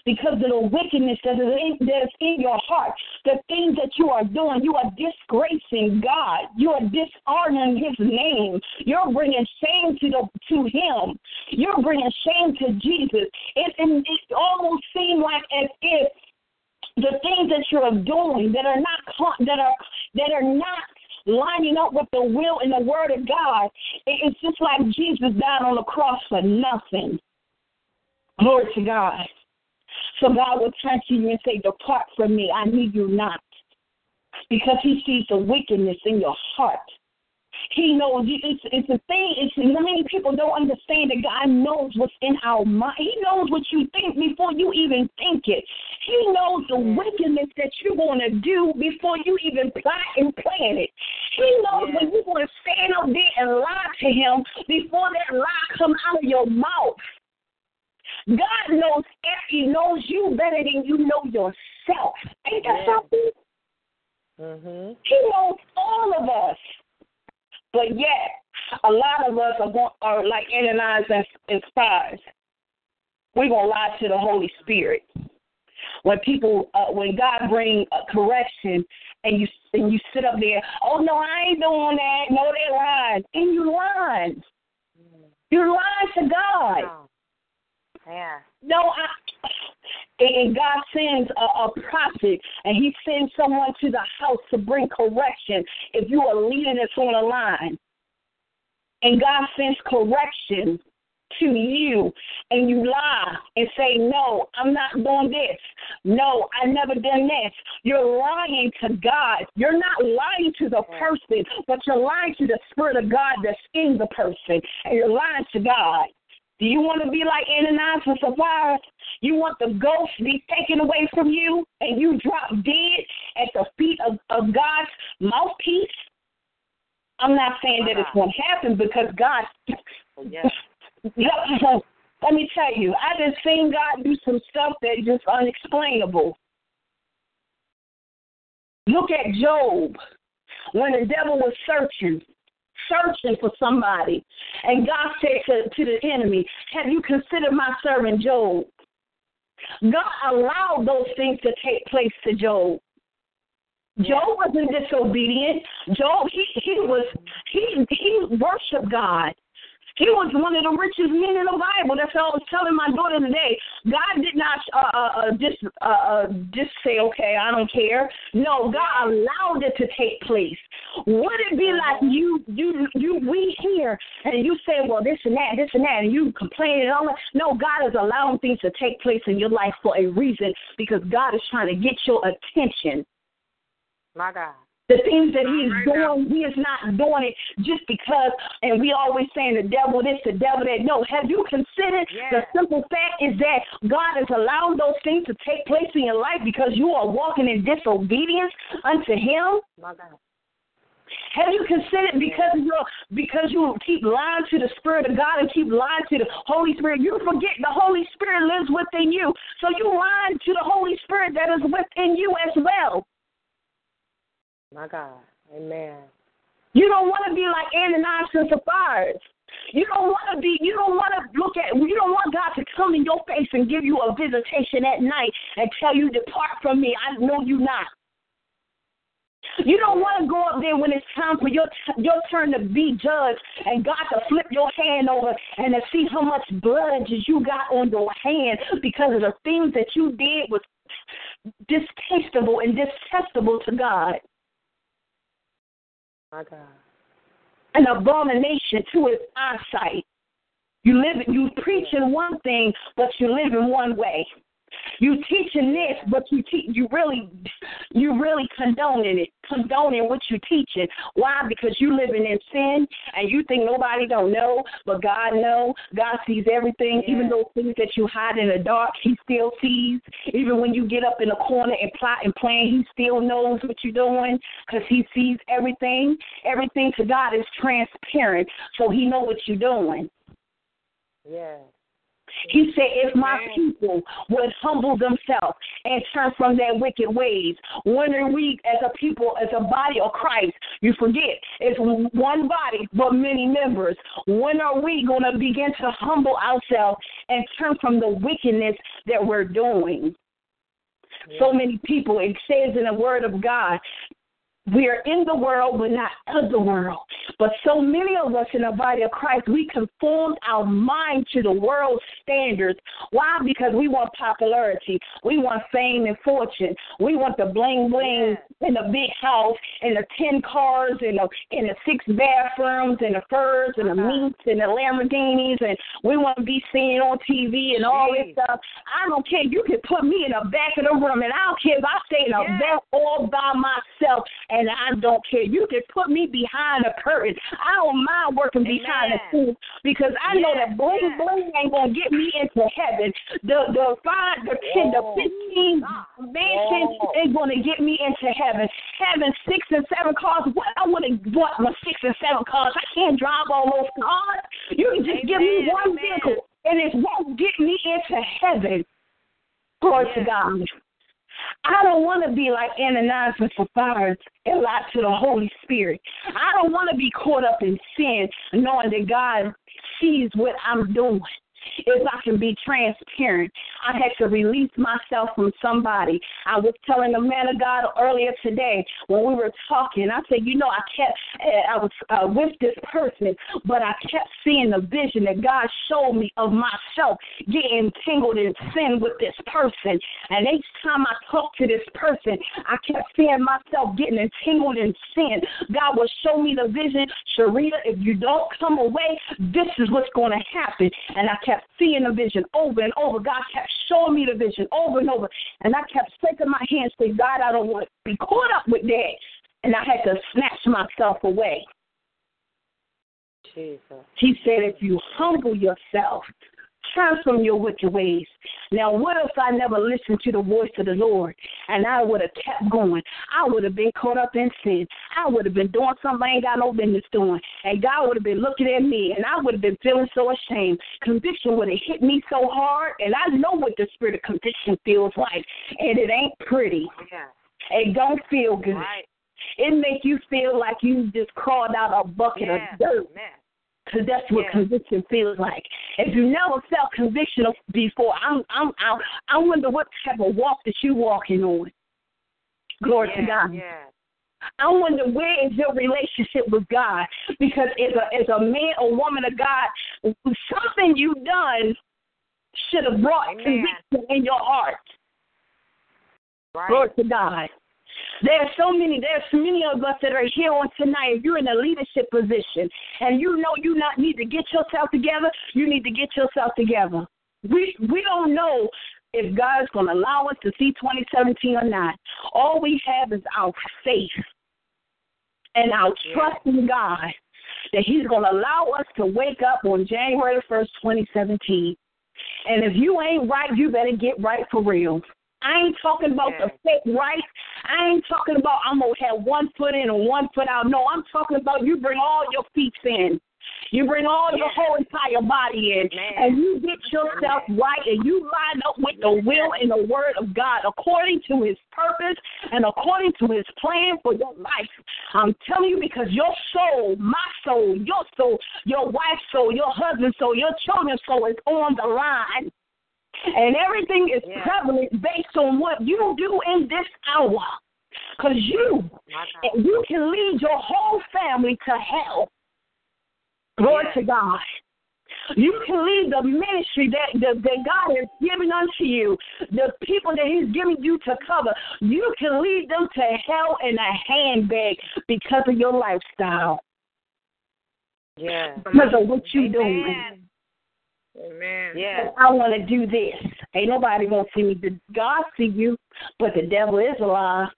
because of the wickedness that is, in, that is in your heart. The things that you are doing, you are disgracing God. You are dishonoring His name. You're bringing shame to the to Him. You're bringing shame to Jesus. It, it, it almost seems like as if the things that you're doing that are not that are that are not lining up with the will and the word of God, it's just like Jesus died on the cross for nothing. Glory to God. So God will turn to you and say, Depart from me, I need you not. Because he sees the wickedness in your heart. He knows it's it's a thing. It's many people don't understand that God knows what's in our mind. He knows what you think before you even think it. He knows the wickedness that you're going to do before you even plot and plan it. He knows when you're going to stand up there and lie to him before that lie come out of your mouth. God knows He knows you better than you know yourself. Ain't that something? Mm-hmm. He knows all of us. But yet, a lot of us are, are like Ananias and, and spies. We're going to lie to the Holy Spirit. When people, uh, when God bring a correction and you and you sit up there, oh no, I ain't doing that. No, they lying, and you lying. Mm. You're lying to God. Yeah. No, I, and God sends a, a prophet and he sends someone to the house to bring correction if you are leading us on a line. And God sends correction to you and you lie and say, No, I'm not doing this. No, I never done this. You're lying to God. You're not lying to the person, but you're lying to the Spirit of God that's in the person. And you're lying to God. Do you want to be like Ananias and Sapphira? You want the ghost to be taken away from you and you drop dead at the feet of, of God's mouthpiece? I'm not saying that it's uh-huh. going to happen because God. Oh, yes. Let me tell you, I just seen God do some stuff that's just unexplainable. Look at Job when the devil was searching searching for somebody. And God said to, to the enemy, Have you considered my servant Job? God allowed those things to take place to Job. Job wasn't disobedient. Job, he he was he he worshiped God. He was one of the richest men in the Bible. That's what I was telling my daughter today. God did not uh, uh, uh just uh, uh, just say, okay, I don't care. No, God allowed it to take place. Would it be like you you you we here and you say, well, this and that, this and that, and you complain and all that? No, God is allowing things to take place in your life for a reason because God is trying to get your attention. My God. The things that he is doing, he is not doing it just because, and we always saying the devil this, the devil that. No, have you considered the simple fact is that God is allowing those things to take place in your life because you are walking in disobedience unto him? My God. Have you considered because you because you keep lying to the Spirit of God and keep lying to the Holy Spirit, you forget the Holy Spirit lives within you. So you lying to the Holy Spirit that is within you as well. My God. Amen. You don't want to be like Ananias and Sapphira. You don't want to be. You don't want to look at. You don't want God to come in your face and give you a visitation at night and tell you, "Depart from me. I know you not." You don't want to go up there when it's time for your your turn to be judged and God to flip your hand over and to see how much blood you got on your hand because of the things that you did was distasteful and detestable to God. My God. An abomination to his eyesight. You live you preaching one thing, but you live in one way. You teaching this, but you te- you really you really condoning it, condoning what you teaching. Why? Because you living in sin and you think nobody don't know, but God know. God sees everything, Yeah. even those things that you hide in the dark, He still sees. Even when you get up in the corner and plot and plan, He still knows what you're doing because He sees everything. Everything to God is transparent, so He know what you're doing. Yes. He said, If my people would humble themselves and turn from their wicked ways, when are we as a people, as a body of Christ, you forget, it's one body but many members. When are we going to begin to humble ourselves and turn from the wickedness that we're doing? So many people, it says in the Word of God, we are in the world, but not of the world. But so many of us in the body of Christ, we conformed our mind to the world's standards. Why? Because we want popularity. We want fame and fortune. We want the bling bling in the big house and the ten cars and the and the six bathrooms and the furs and the uh-huh. meats and the Lamborghinis and we want to be seen on TV and all this stuff. I don't care. You can put me in the back of the room and I don't care if I stay in the back all by myself and I don't care. You can put me behind a curtain. I don't mind working behind the scenes because I know that bling bling ain't gonna get me into heaven. The the five, the ten, the fifteen mansions ain't gonna get me into heaven. Having six and seven cars, what I would have bought my six and seven cars. I can't drive all those cars. You can just give me one vehicle and it won't get me into heaven. Glory to God. I don't want to be like Ananias and Sapphira and lie to the Holy Spirit. I don't want to be caught up in sin knowing that God sees what I'm doing if I can be transparent. I had to release myself from somebody. I was telling the man of God earlier today when we were talking. I said, you know, I kept, I was uh, with this person, but I kept seeing the vision that God showed me of myself getting tangled in sin with this person. And each time I talked to this person, I kept seeing myself getting entangled in sin. God will show me the vision, Shareta, if you don't come away, this is what's going to happen. And I kept seeing the vision over and over. God kept showing me the vision over and over. And I kept shaking my hands, saying, God, I don't want to be caught up with that. And I had to snatch myself away. Jesus. He said, if you humble yourself, turn from your wicked ways. Now, what if I never listened to the voice of the Lord and I would have kept going? I would have been caught up in sin. I would have been doing something I ain't got no business doing. And God would have been looking at me and I would have been feeling so ashamed. Conviction would have hit me so hard, and I know what the spirit of conviction feels like. And it ain't pretty. Yeah. It don't feel good. Right. It make you feel like you just crawled out a bucket Yeah. of dirt Man. Because that's what Yeah. conviction feels like. If you never felt conviction before, I'm, I'm, I'm, I wonder what type of walk that you walking on. Glory to God. Yeah. I wonder where is your relationship with God? Because as a as a man or woman of God, something you done should have brought Amen. conviction in your heart. Right. Glory to God. There are so many, there's so many of us that are here on tonight. If you're in a leadership position and you know you not need to get yourself together, you need to get yourself together. We we don't know if God's going to allow us to see 2017 or not. All we have is our faith and our Yeah. trust in God that He's going to allow us to wake up on January the 1st, 2017. And if you ain't right, you better get right for real. I ain't talking about the fake right. I ain't talking about I'm gonna have one foot in and one foot out. No, I'm talking about you bring all your feet in. You bring all your whole entire body in, Man. and you get yourself right, and you line up with the will and the word of God according to His purpose and according to His plan for your life. I'm telling you because your soul, my soul, your soul, your wife's soul, your husband's soul, your children's soul is on the line. And everything is Yeah. prevalent based on what you do in this hour. Because you, you can lead your whole family to hell. Glory Yeah. to God. You can lead the ministry that, that, that God has given unto you, the people that He's giving you to cover. You can lead them to hell in a handbag because of your lifestyle, Yeah. because of what you're doing. Amen. Yeah. I want to do this. Ain't nobody gonna see me. God see you, but the devil is a lie.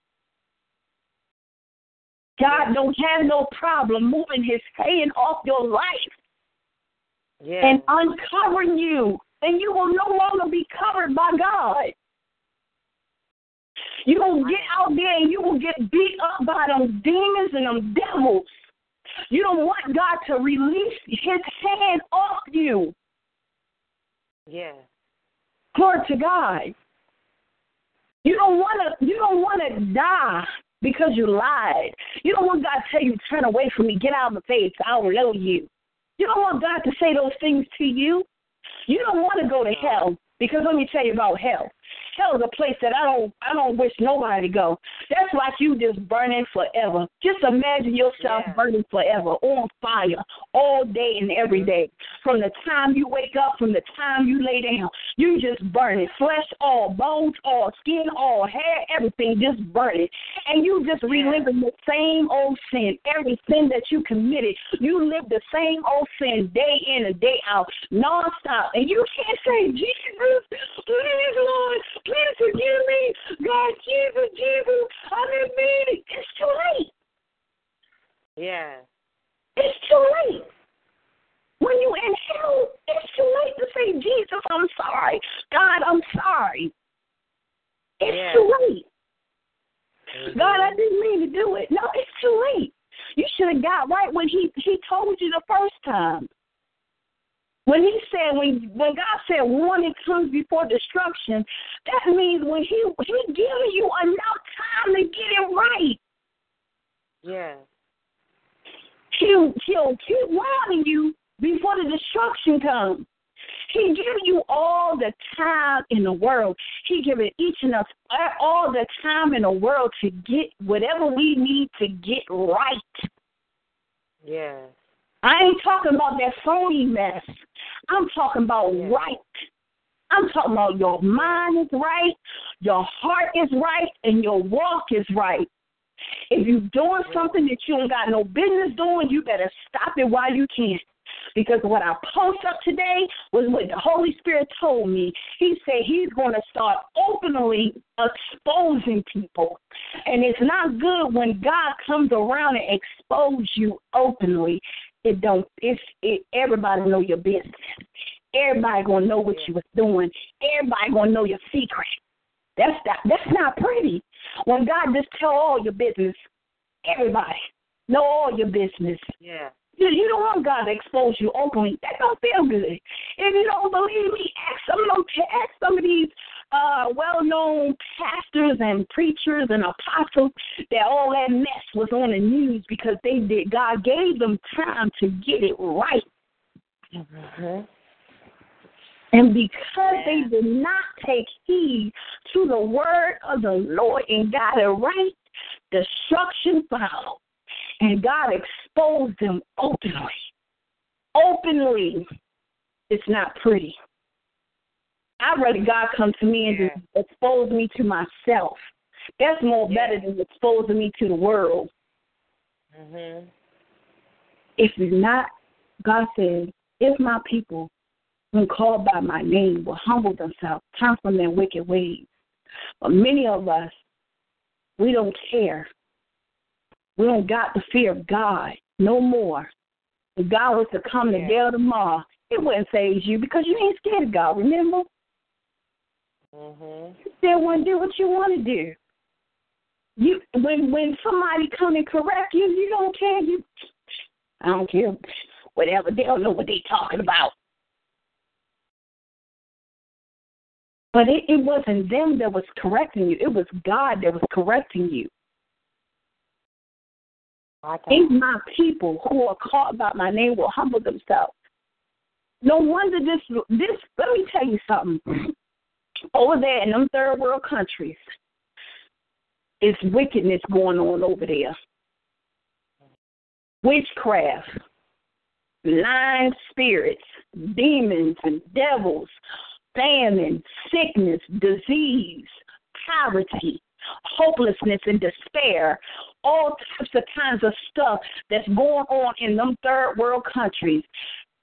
God don't have no problem moving His hand off your life Yeah. and uncovering you, and you will no longer be covered by God. You will get out there and you will get beat up by them demons and them devils. You don't want God to release His hand off you. Yeah. Glory to God. You don't want to. You don't want to die because you lied. You don't want God to tell you, "Turn away from me, get out of my face. I don't know you." You don't want God to say those things to you. You don't want to go to hell because let me tell you about hell. Hell is a place that I don't. I don't wish nobody to go. That's like you just burning forever. Just imagine yourself Yeah. burning forever, on fire, all day and every mm-hmm. day. From the time you wake up, from the time you lay down, you just burning. Flesh all, bones all, skin all, hair, everything just burning. And you just reliving the same old sin, every sin that you committed. You live the same old sin day in and day out, nonstop. And you can't say, Jesus, please, Lord, please forgive me. God, Jesus, Jesus, I didn't mean it. It's too late. Yeah. It's too late. When you in hell, it's too late to say, Jesus, I'm sorry. God, I'm sorry. It's Yeah. too late. Mm-hmm. God, I didn't mean to do it. No, it's too late. You should have got right when he he told you the first time. When he said when when God said warning comes before destruction, that means when he he giving you enough time to get it right. Yeah. He'll he'll keep warning you before the destruction comes. He gives you all the time in the world. He given each and us all the time in the world to get whatever we need to get right. Yes. I ain't talking about that phony mess. I'm talking about right. I'm talking about your mind is right, your heart is right, and your walk is right. If you're doing something that you ain't got no business doing, you better stop it while you can. Because what I post up today was what the Holy Spirit told me. He said he's going to start openly exposing people. And it's not good when God comes around and expose you openly. It don't it's it everybody know your business. Everybody gonna know what you was doing. Everybody gonna know your secret. That's not that's not pretty. When God just tell all your business, everybody know all your business. Yeah. You, you don't want God to expose you openly. That don't feel good. If you don't believe me, ask some of them, ask some of these uh, well-known pastors and preachers and apostles that all that mess was on the news because they did. God gave them time to get it right. Mm-hmm. And because they did not take heed to the word of the Lord and got it right, destruction followed. And God exposed them openly. Openly. It's not pretty. I'd rather God come to me and Yeah. just expose me to myself. That's more Yeah. better than exposing me to the world. Mhm. If you're not, God said, if my people, when called by my name, will humble themselves, turn from their wicked ways. But many of us, we don't care. We don't got the fear of God no more. If God was to come Yeah. today or tomorrow, it wouldn't phase you because you ain't scared of God, remember? Mhm. You still want to do what you want to do. You when when somebody come and correct you, you don't care. You I don't care. Whatever they don't know what they talking about. But it, it wasn't them that was correcting you. It was God that was correcting you. If my people who are called by my name will humble themselves. No wonder this this let me tell you something. Over there in them third world countries, it's wickedness going on over there. Witchcraft, lying spirits, demons and devils, famine, sickness, disease, poverty, hopelessness and despair, all types of kinds of stuff that's going on in them third world countries.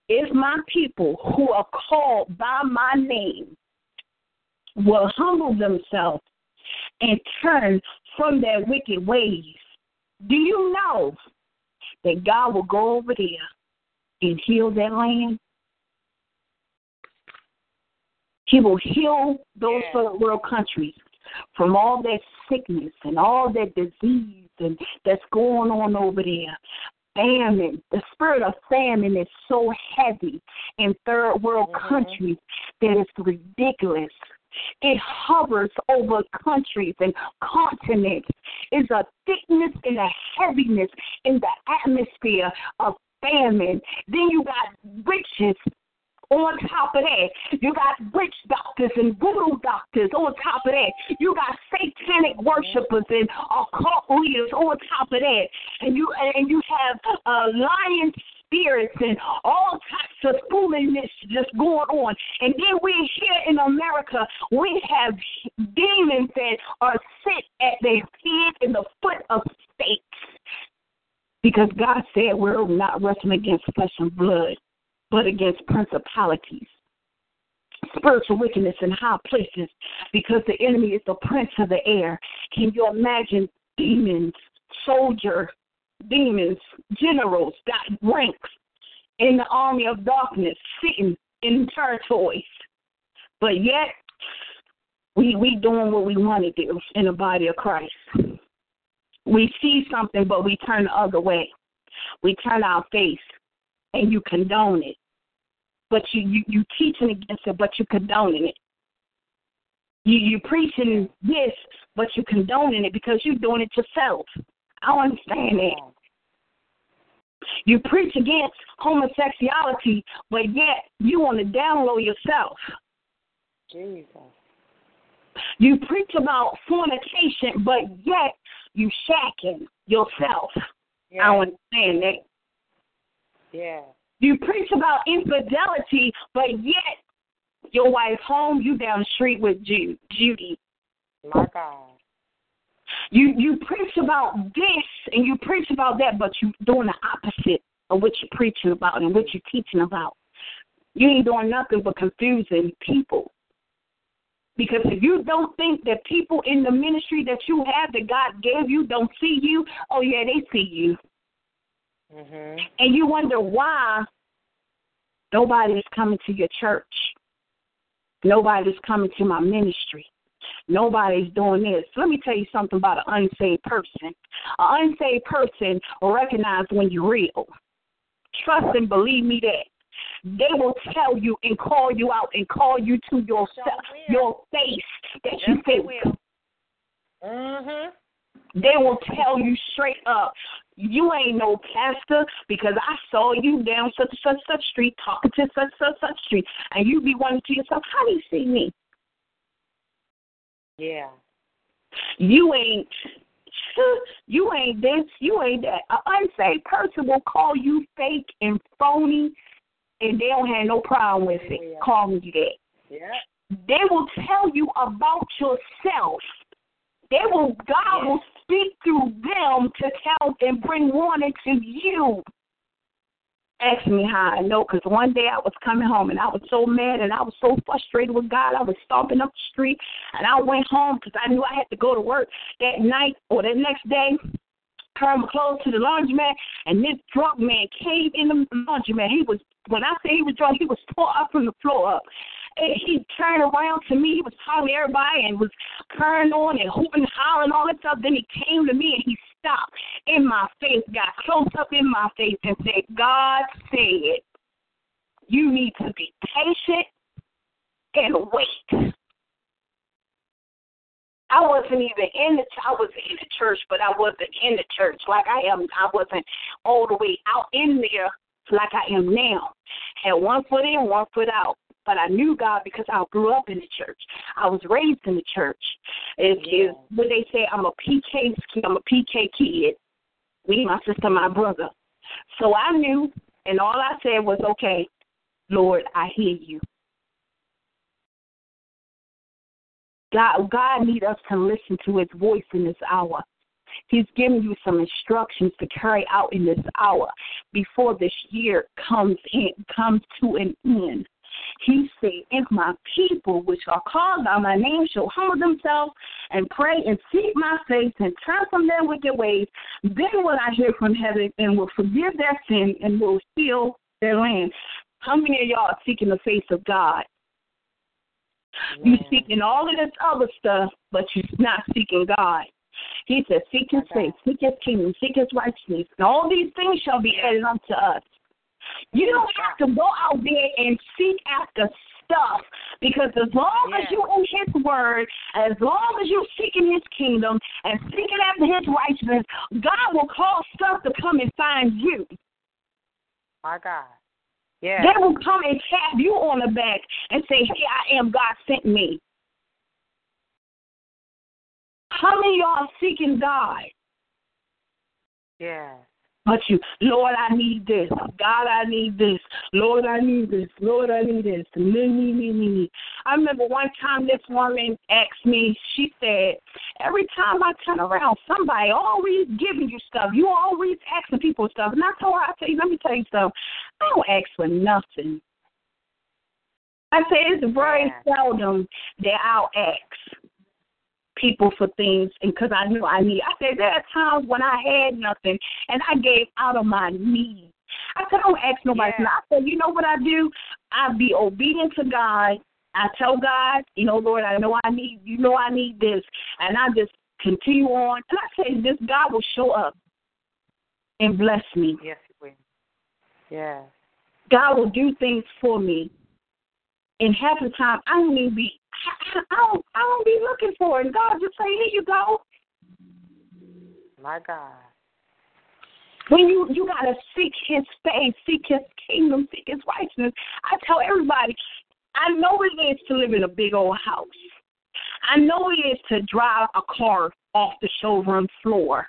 If my people who are called by my name will humble themselves and turn from their wicked ways, do you know that God will go over there and heal that land? He will heal those third world countries from all that sickness and all that disease and that's going on over there. Famine, the spirit of famine is so heavy in third world Mhm. countries that it's ridiculous. It hovers over countries and continents. It's a thickness and a heaviness in the atmosphere of famine. Then you got riches on top of that. You got witch doctors and voodoo doctors on top of that. You got satanic worshipers and occult leaders on top of that. And you and you have uh, lion spirits and all types of foolishness just going on. And then we here in America, we have demons that are sit at their feet in the foot of stakes. Because God said we're not wrestling against flesh and blood, but against principalities, spiritual wickedness in high places, because the enemy is the prince of the air. Can you imagine demons, soldier, demons, generals, got ranks in the army of darkness sitting in territories? But yet, we we doing what we want to do in the body of Christ. We see something, but we turn the other way. We turn our face and you condone it. But you, you, you teaching against it, but you condoning it. You you preaching this, but you condoning it because you're doing it yourself. I don't understand that. You preach against homosexuality, but yet you want to download yourself. Jesus. You preach about fornication, but yet you shacking yourself. Yeah. I don't understand that. Yeah. You preach about infidelity, but yet your wife's home, you down the street with Ju- Judy. My God. You you preach about this and you preach about that, but you're doing the opposite of what you're preaching about and what you're teaching about. You ain't doing nothing but confusing people. Because if you don't think that people in the ministry that you have that God gave you don't see you, oh yeah, they see you. Mhm. And you wonder why nobody's coming to your church. Nobody's coming to my ministry. Nobody's doing this. Let me tell you something about an unsaved person. An unsaved person will recognize when you're real. Trust and believe me that. They will tell you and call you out and call you to your will. your face that you Yes, think. will. Mhm. They will tell you straight up, you ain't no pastor because I saw you down such and such such street talking to such such such street, and you be wondering to yourself, how do you see me? Yeah. You ain't. You ain't this. You ain't that. An unsaved person will call you fake and phony, and they don't have no problem with it Yeah. calling you that. Yeah. They will tell you about yourself. They will God will speak through them to tell and bring warning to you. Ask me how I know, because one day I was coming home and I was so mad and I was so frustrated with God. I was stomping up the street and I went home because I knew I had to go to work that night or the next day. Turned my clothes to the laundromat and this drunk man came in the laundromat. He was when I say he was drunk, he was tore up from the floor up. He turned around to me. He was talking everybody and was carrying on and hooping and hollering all that stuff. Then he came to me and he stopped in my face, got close up in my face, and said, God said, you need to be patient and wait. I wasn't even in the I was in the church, but I wasn't in the church like I am. I wasn't all the way out in there like I am now. Had one foot in, one foot out. But I knew God because I grew up in the church. I was raised in the church. Is is what they say? I'm a PK. I'm a PK kid. Me, my sister, my brother. So I knew, and all I said was, "Okay, Lord, I hear you." God, God need us to listen to His voice in this hour. He's giving you some instructions to carry out in this hour before this year comes in, comes to an end. He said, If my people, which are called by my name, shall humble themselves and pray and seek my face and turn from their wicked ways, then will I hear from heaven and will forgive their sin and will heal their land. How many of y'all are seeking the face of God? You seeking all of this other stuff, but you're not seeking God. He said, Seek his face, seek his kingdom, seek his righteousness, and all these things shall be added unto us. You don't have to go out there and seek after stuff because as long as you're in his word, as long as you're seeking his kingdom and seeking after his righteousness, God will cause stuff to come and find you. My God. Yeah. They will come and tap you on the back and say, Hey, I am, God sent me. How many of y'all are seeking God? Yeah. But you, Lord, I need this. God, I need this. Lord, I need this. Lord, I need this. Me, me, me, me. I remember one time this woman asked me, she said, every time I turn around, somebody always giving you stuff. You always asking people stuff. And I told her, I tell you, let me tell you something. I don't ask for nothing. I say it's very seldom that I'll ask people for things and because I knew I need. I said there are times when I had nothing and I gave out of my need. I said I don't ask nobody. Yeah. I said you know what I do? I be obedient to God. I tell God, you know, Lord, I know I need. You know I need this, and I just continue on. And I say this God will show up and bless me. Yes, He will. Yeah. God will do things for me. And half the time I don't even be I, I don't I don't be looking for it. And God just say, Here you go. My God. When you you gotta seek His face, seek His kingdom, seek His righteousness. I tell everybody, I know it is to live in a big old house. I know it is to drive a car off the showroom floor.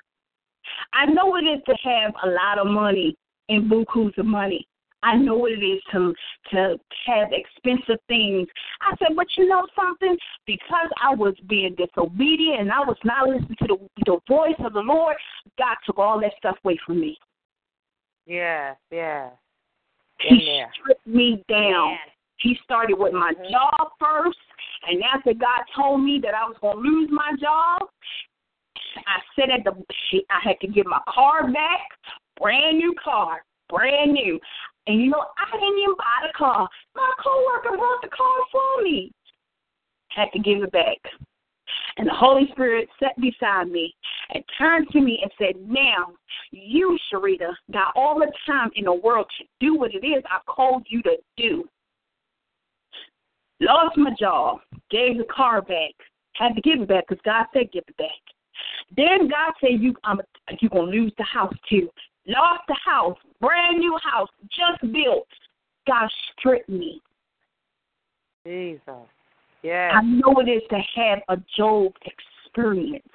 I know it is to have a lot of money and bukus of money. I know what it is to to have expensive things. I said, but you know something? Because I was being disobedient and I was not listening to the the voice of the Lord, God took all that stuff away from me. Yeah, yeah. He stripped me down. Yes. He started with my Mhm. job first, and after God told me that I was going to lose my job, I said at the I had to give my car back, brand new car, brand new. And you know, I didn't even buy the car. My coworker bought the car for me. Had to give it back. And the Holy Spirit sat beside me and turned to me and said, Now, you, Shareta, got all the time in the world to do what it is I called you to do. Lost my job, gave the car back, had to give it back because God said give it back. Then God said you um you're gonna lose the house too. Lost the house, brand new house, just built. God stripped me. Jesus. Yes. I know it is to have a Job experience.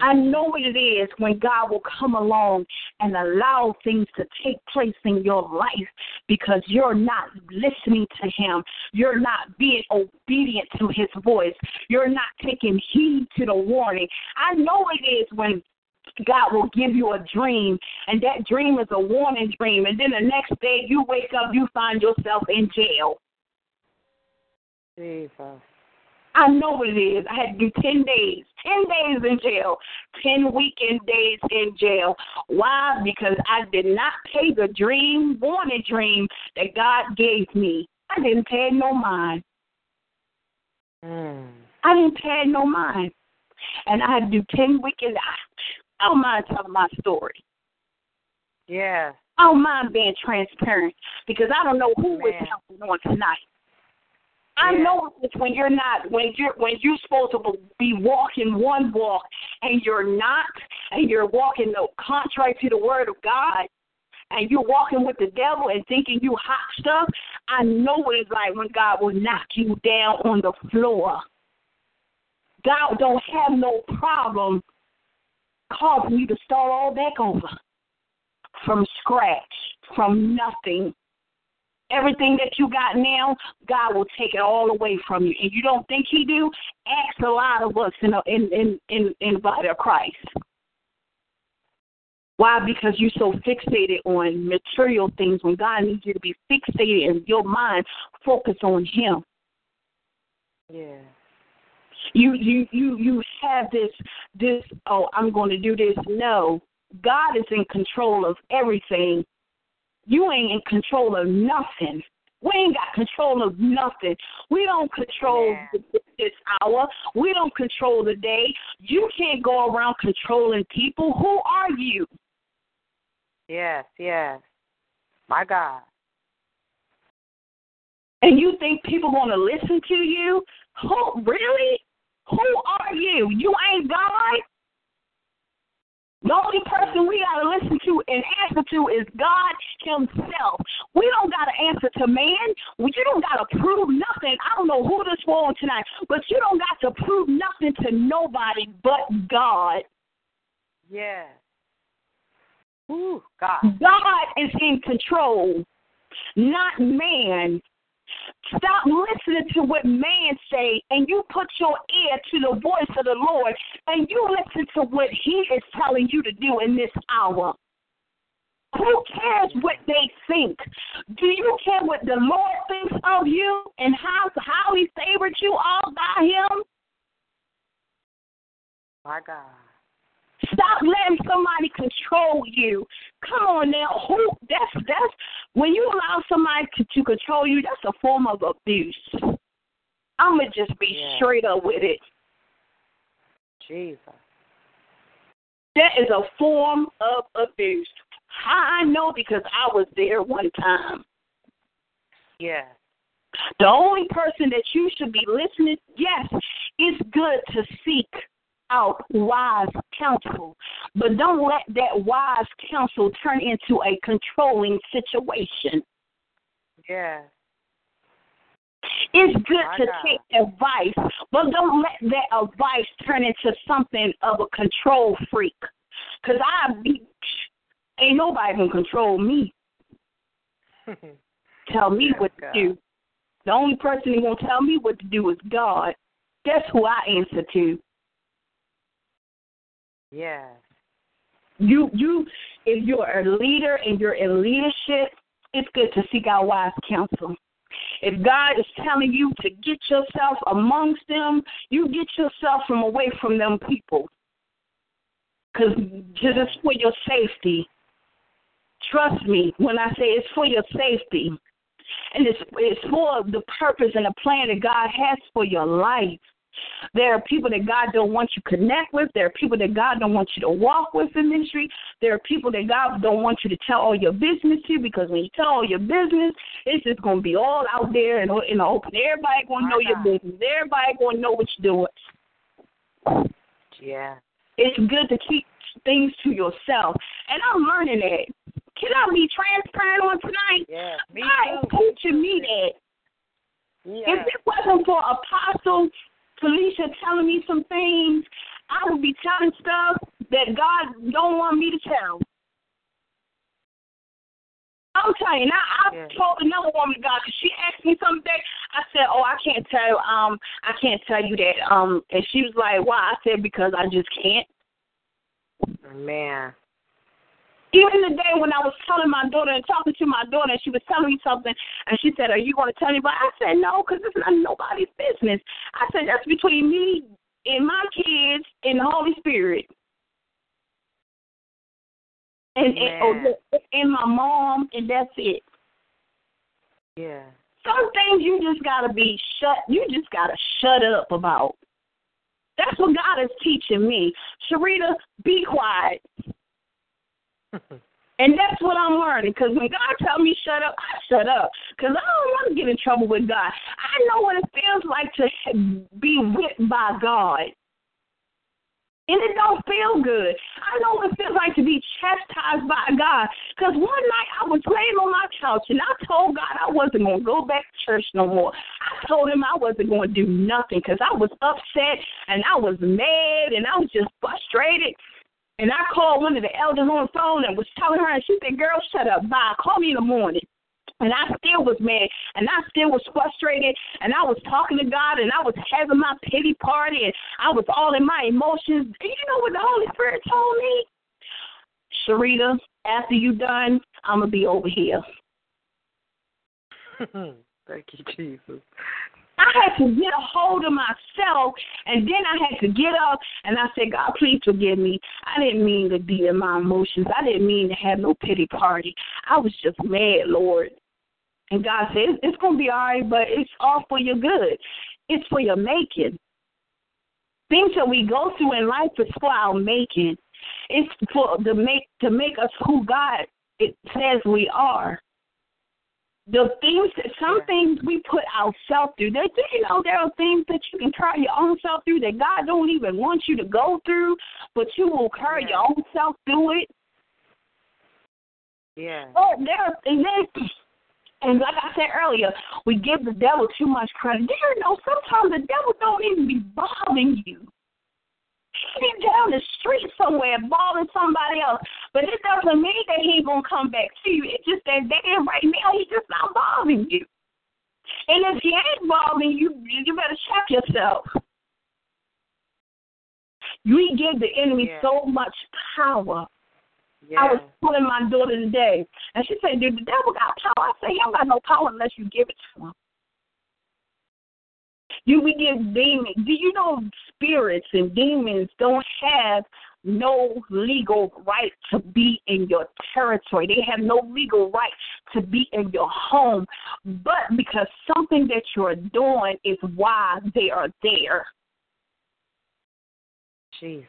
I mm. know what it is when God will come along and allow things to take place in your life because you're not listening to Him. You're not being obedient to His voice. You're not taking heed to the warning. I know it is when God will give you a dream, and that dream is a warning dream, and then the next day you wake up, you find yourself in jail. Jesus. I know what it is. I had to do 10 days, 10 days in jail, 10 weekend days in jail. Why? Because I did not pay the dream, warning dream that God gave me. I didn't pay no mind. Mm. I didn't pay no mind. And I had to do 10 weekends. I, don't mind telling my story. Yes. I don't mind being transparent because I don't know who is Man. helping on tonight. I Yeah. know it's when you're not when you're when you're supposed to be walking one walk and you're not, and you're walking the contrary to the word of God, and you're walking with the devil and thinking you hot stuff. I know what it's like when God will knock you down on the floor. God don't have no problem causing you to start all back over from scratch, from nothing. Everything that you got now, God will take it all away from you. And you don't think He do? Ask a lot of us in in in in, in the body of Christ. Why? Because you're so fixated on material things when God needs you to be fixated in your mind, focus on Him. Yeah. You you you you have this this oh I'm going to do this. No, God is in control of everything. You ain't in control of nothing. We ain't got control of nothing. We don't control Yeah. this hour. We don't control the day. You can't go around controlling people. Who are you? Yes, yes. My God. And you think people going to listen to you? Who really? Who are you? You ain't God. The only person we gotta listen to and answer to is God Himself. We don't gotta answer to man. We- You don't gotta prove nothing. I don't know who this for tonight, but you don't got to prove nothing to nobody but God. Yeah. Ooh, God. God is in control, not man. Stop listening to what man say and you put your ear to the voice of the Lord and you listen to what he is telling you to do in this hour. Who cares what they think? Do you care what the Lord thinks of you and how how he favored you all by him? My God. Stop letting somebody control you. Come on now, who? That's that's when you allow somebody to, to control you. That's a form of abuse. I'm gonna just be Yeah. straight up with it. Jesus. That is a form of abuse. How I know because I was there one time. Yeah. The only person that you should be listening, yes, it's good to seek out wise counsel. But don't let that wise counsel turn into a controlling situation. Yeah. It's good My to God. take advice, but don't let that advice turn into something of a control freak. Because I be, ain't nobody can control me, tell me what God. to do. The only person who gonna tell me what to do is God. That's who I answer to. Yeah. You you if you're a leader and you're in leadership, it's good to seek out wise counsel. If God is telling you to get yourself amongst them, you get yourself from away from them people. Because it's for your safety. Trust me when I say it's for your safety. And it's it's for the purpose and the plan that God has for your life. There are people that God don't want you to connect with. There are people that God don't want you to walk with in ministry. There are people that God don't want you to tell all your business to because when you tell all your business, it's just going to be all out there and in the open. Everybody going to know your business. Everybody going to know what you're doing. Yeah. It's good to keep things to yourself. And I'm learning that. Can I be transparent on tonight? Yeah. Me God is too. teaching me that. Yeah. If it wasn't for Apostle Felicia telling me some things, I would be telling stuff that God don't want me to tell. I'm telling you, now I Yeah. told another woman of God because she asked me something. I said, "Oh, I can't tell. Um, I can't tell you that." Um, and she was like, "Why?" I said, "Because I just can't." Man. Even the day when I was telling my daughter and talking to my daughter, and she was telling me something, and she said, "Are you going to tell anybody?" I said, "No, because it's not nobody's business." I said, "That's between me and my kids and the Holy Spirit." And, and, oh, and my mom, and that's it. Yeah. Some things you just gotta be shut. You just gotta shut up about. That's what God is teaching me. Shareta, be quiet. And that's what I'm learning. Because when God tells me shut up, I shut up. Because I don't want to get in trouble with God. I know what it feels like to be whipped by God. And it don't feel good. I know what it feels like to be chastised by God. Because one night I was laying on my couch and I told God I wasn't going to go back to church no more. I told him I wasn't going to do nothing because I was upset and I was mad and I was just frustrated. And I called one of the elders on the phone and was telling her, and she said, Girl, shut up. Bye. Call me in the morning. And I still was mad, and I still was frustrated, and I was talking to God, and I was having my pity party, and I was all in my emotions. And you know what the Holy Spirit told me? Shareta, after you're done, I'm to be over here. Thank you, Jesus. I had to get a hold of myself, and then I had to get up, and I said, God, please forgive me. I didn't mean to be in my emotions. I didn't mean to have no pity party. I was just mad, Lord. And God said, it's, going to be all right, but it's all for your good. It's for your making. Things that we go through in life is for our making. It's for to make to make us who God it says we are the things that some things we put ourselves through. There, you know, there are things that you can carry your own self through that God don't even want you to go through, but you will carry your own self through it. Yeah. Oh, there and then, and like I said earlier, we give the devil too much credit. Do you know sometimes the devil don't even be bothering you. He's down the street somewhere bothering somebody else. But it doesn't mean that he gonna come back to you. It's just that there right now he's just not bothering you. And if he ain't bothering you, you better check yourself. We give the enemy Yeah. so much power. Yeah. I was telling my daughter today, and she said, "Dude, the devil got power." I said, "He don't got no power unless you give it to him." You we give demons. Do you know spirits and demons don't have no legal right to be in your territory. They have no legal right to be in your home. But because something that you're doing is why they are there. Jesus.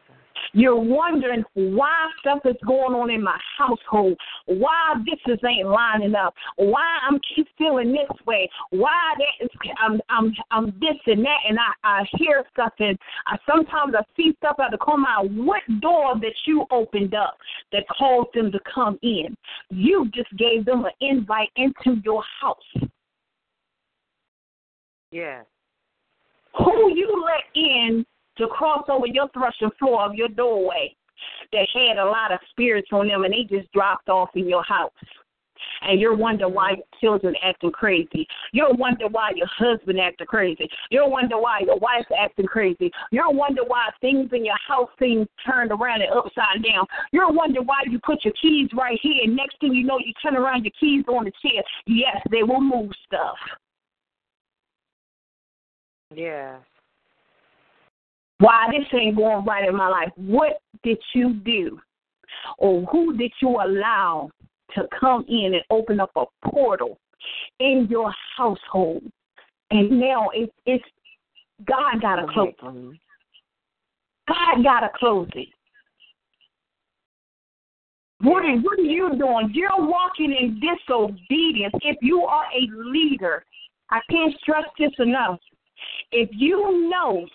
You're wondering why stuff is going on in my household, why this is ain't lining up, why I'm keep feeling this way, why that is, I'm I'm I'm this and that, and I I hear stuff and I sometimes I see stuff out the corner. What door that you opened up that caused them to come in? You just gave them an invite into your house. Yeah. Who you let in to cross over your threshing floor of your doorway that had a lot of spirits on them and they just dropped off in your house. And you're wondering why your children acting crazy. You're wondering why your husband acting crazy. You're wondering why your wife's acting crazy. You're wondering why things in your house seem turned around and upside down. You're wondering why you put your keys right here and next thing you know you turn around your keys on the chair. Yes, they will move stuff. Yeah. Why this ain't going right in my life? What did you do? Or who did you allow to come in and open up a portal in your household? And now it's, it's God got to close it. God got to close it. What are, what are you doing? You're walking in disobedience. If you are a leader, I can't stress this enough. If you know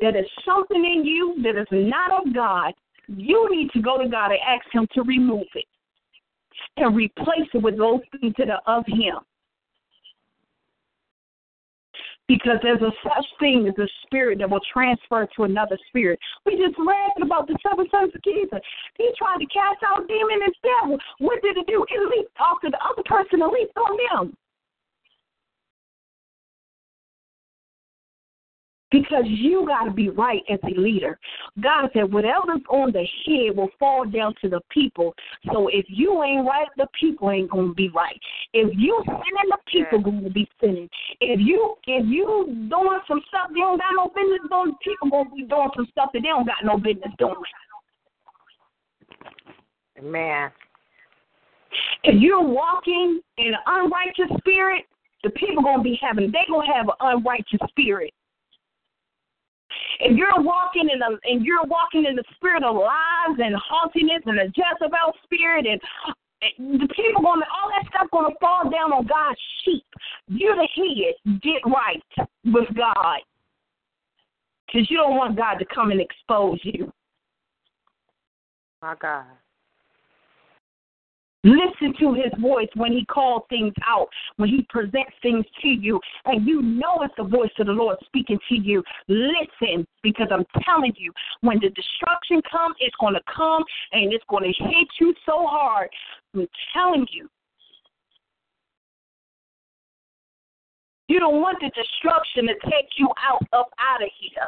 that is something in you that is not of God, you need to go to God and ask Him to remove it and replace it with those things that are of Him. Because there's a such thing as a spirit that will transfer to another spirit. We just read about the seven sons of Jesus. He tried to cast out demon and devil. What did it do? It leaped off to the other person and leaped on them. Because you got to be right as a leader. God said, whatever's on the head will fall down to the people. So if you ain't right, the people ain't gonna be right. If you sinning, the people yeah. gonna be sinning. If you if you doing some stuff they don't got no business doing, people gonna be doing some stuff that they don't got no business doing. Man. If you're walking in an unrighteous spirit, the people gonna be having they gonna have an unrighteous spirit. If you're walking in the and you're walking in the spirit of lies and haughtiness and a Jezebel spirit and the people going to all that stuff going to fall down on God's sheep. You're the head. Get right with God, because you don't want God to come and expose you. My God. Listen to his voice when he calls things out, when he presents things to you, and you know it's the voice of the Lord speaking to you. Listen, because I'm telling you, when the destruction comes, it's going to come and it's going to hit you so hard. I'm telling you. You don't want the destruction to take you out up out of here.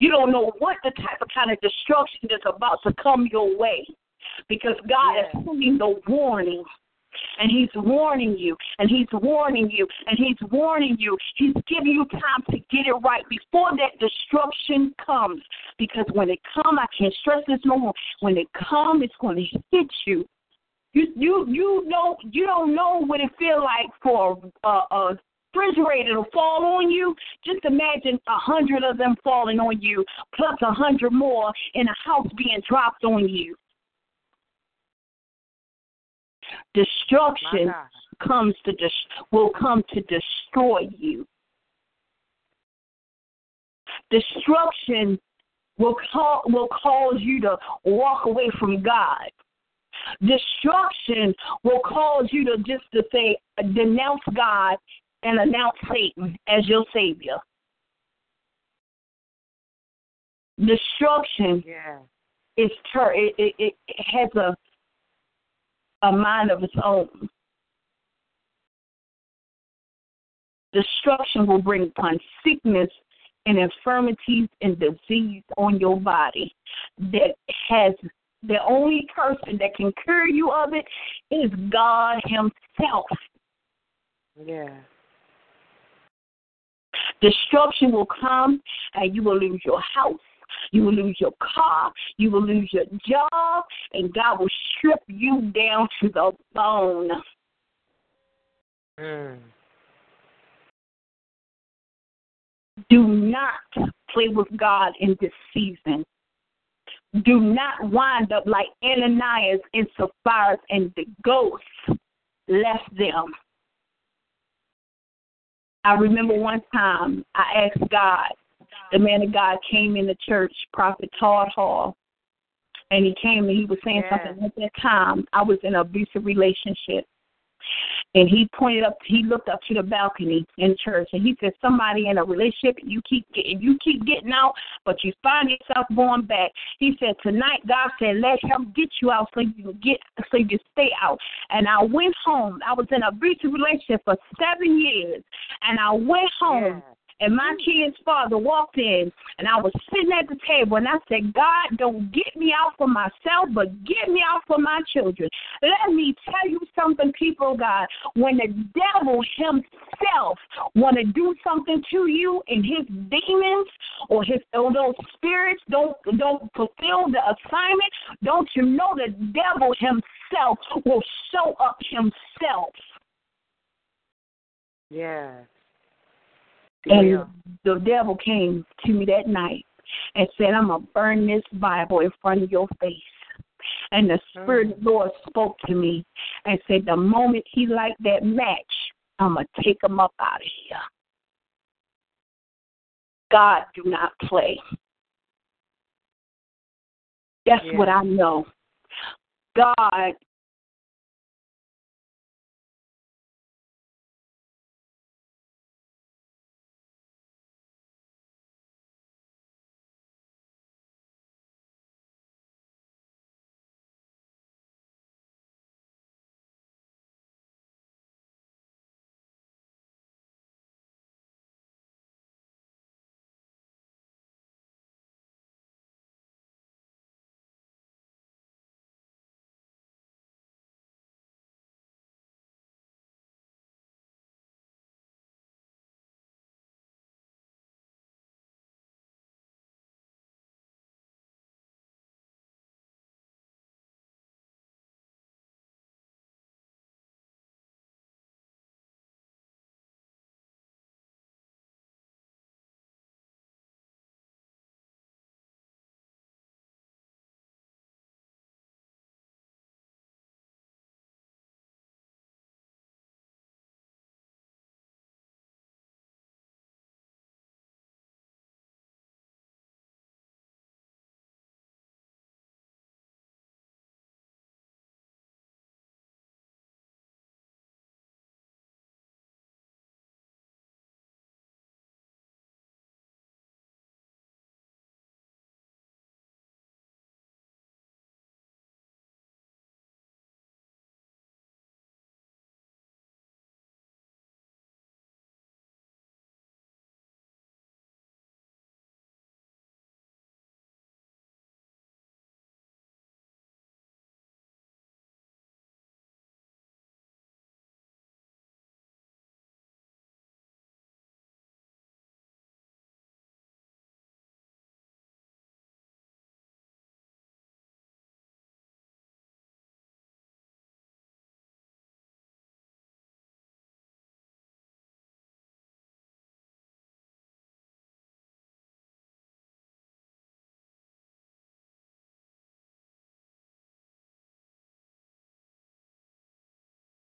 You don't know what the type of kind of destruction is about to come your way because God yes. is sending the warning. And he's warning you, and he's warning you, and he's warning you. He's giving you time to get it right before that destruction comes. Because when it comes, I can't stress this no more. When it comes, it's going to hit you. You you you know you don't know what it feel like for a, a refrigerator to fall on you. Just imagine a hundred of them falling on you, plus a hundred more in a house being dropped on you. Destruction comes to dis- will come to destroy you. Destruction will call, will cause you to walk away from God. Destruction will cause you to just to say denounce God and announce Satan as your savior. Destruction yeah. is ter- it, it, it has a a mind of its own. Destruction will bring upon sickness and infirmities and disease on your body that has the only person that can cure you of it is God Himself. Yeah. Destruction will come and you will lose your house. You will lose your car. You will lose your job. And God will strip you down to the bone. Mm. Do not play with God in this season. Do not wind up like Ananias and Sapphira and the ghosts left them. I remember one time I asked God, the man of God came in the church, Prophet Todd Hall, and he came and he was saying Yeah. something at that time. I was in an abusive relationship. And he pointed up he looked up to the balcony in church and he said, Somebody in a relationship you keep getting you keep getting out, but you find yourself going back. He said, Tonight God said, Let him get you out so you can get so you can stay out. And I went home. I was in a abusive relationship for seven years and I went home and my kid's father walked in, and I was sitting at the table, and I said, God, don't get me out for myself, but get me out for my children. Let me tell you something, people God. When the devil himself want to do something to you, and his demons or his or those spirits don't don't fulfill the assignment, don't you know the devil himself will show up himself? Yeah. And Yeah. the devil came to me that night and said, I'm going to burn this Bible in front of your face. And the mm. Spirit of the Lord spoke to me and said, The moment he light that match, I'm going to take him up out of here. God do not play. That's Yeah. what I know. God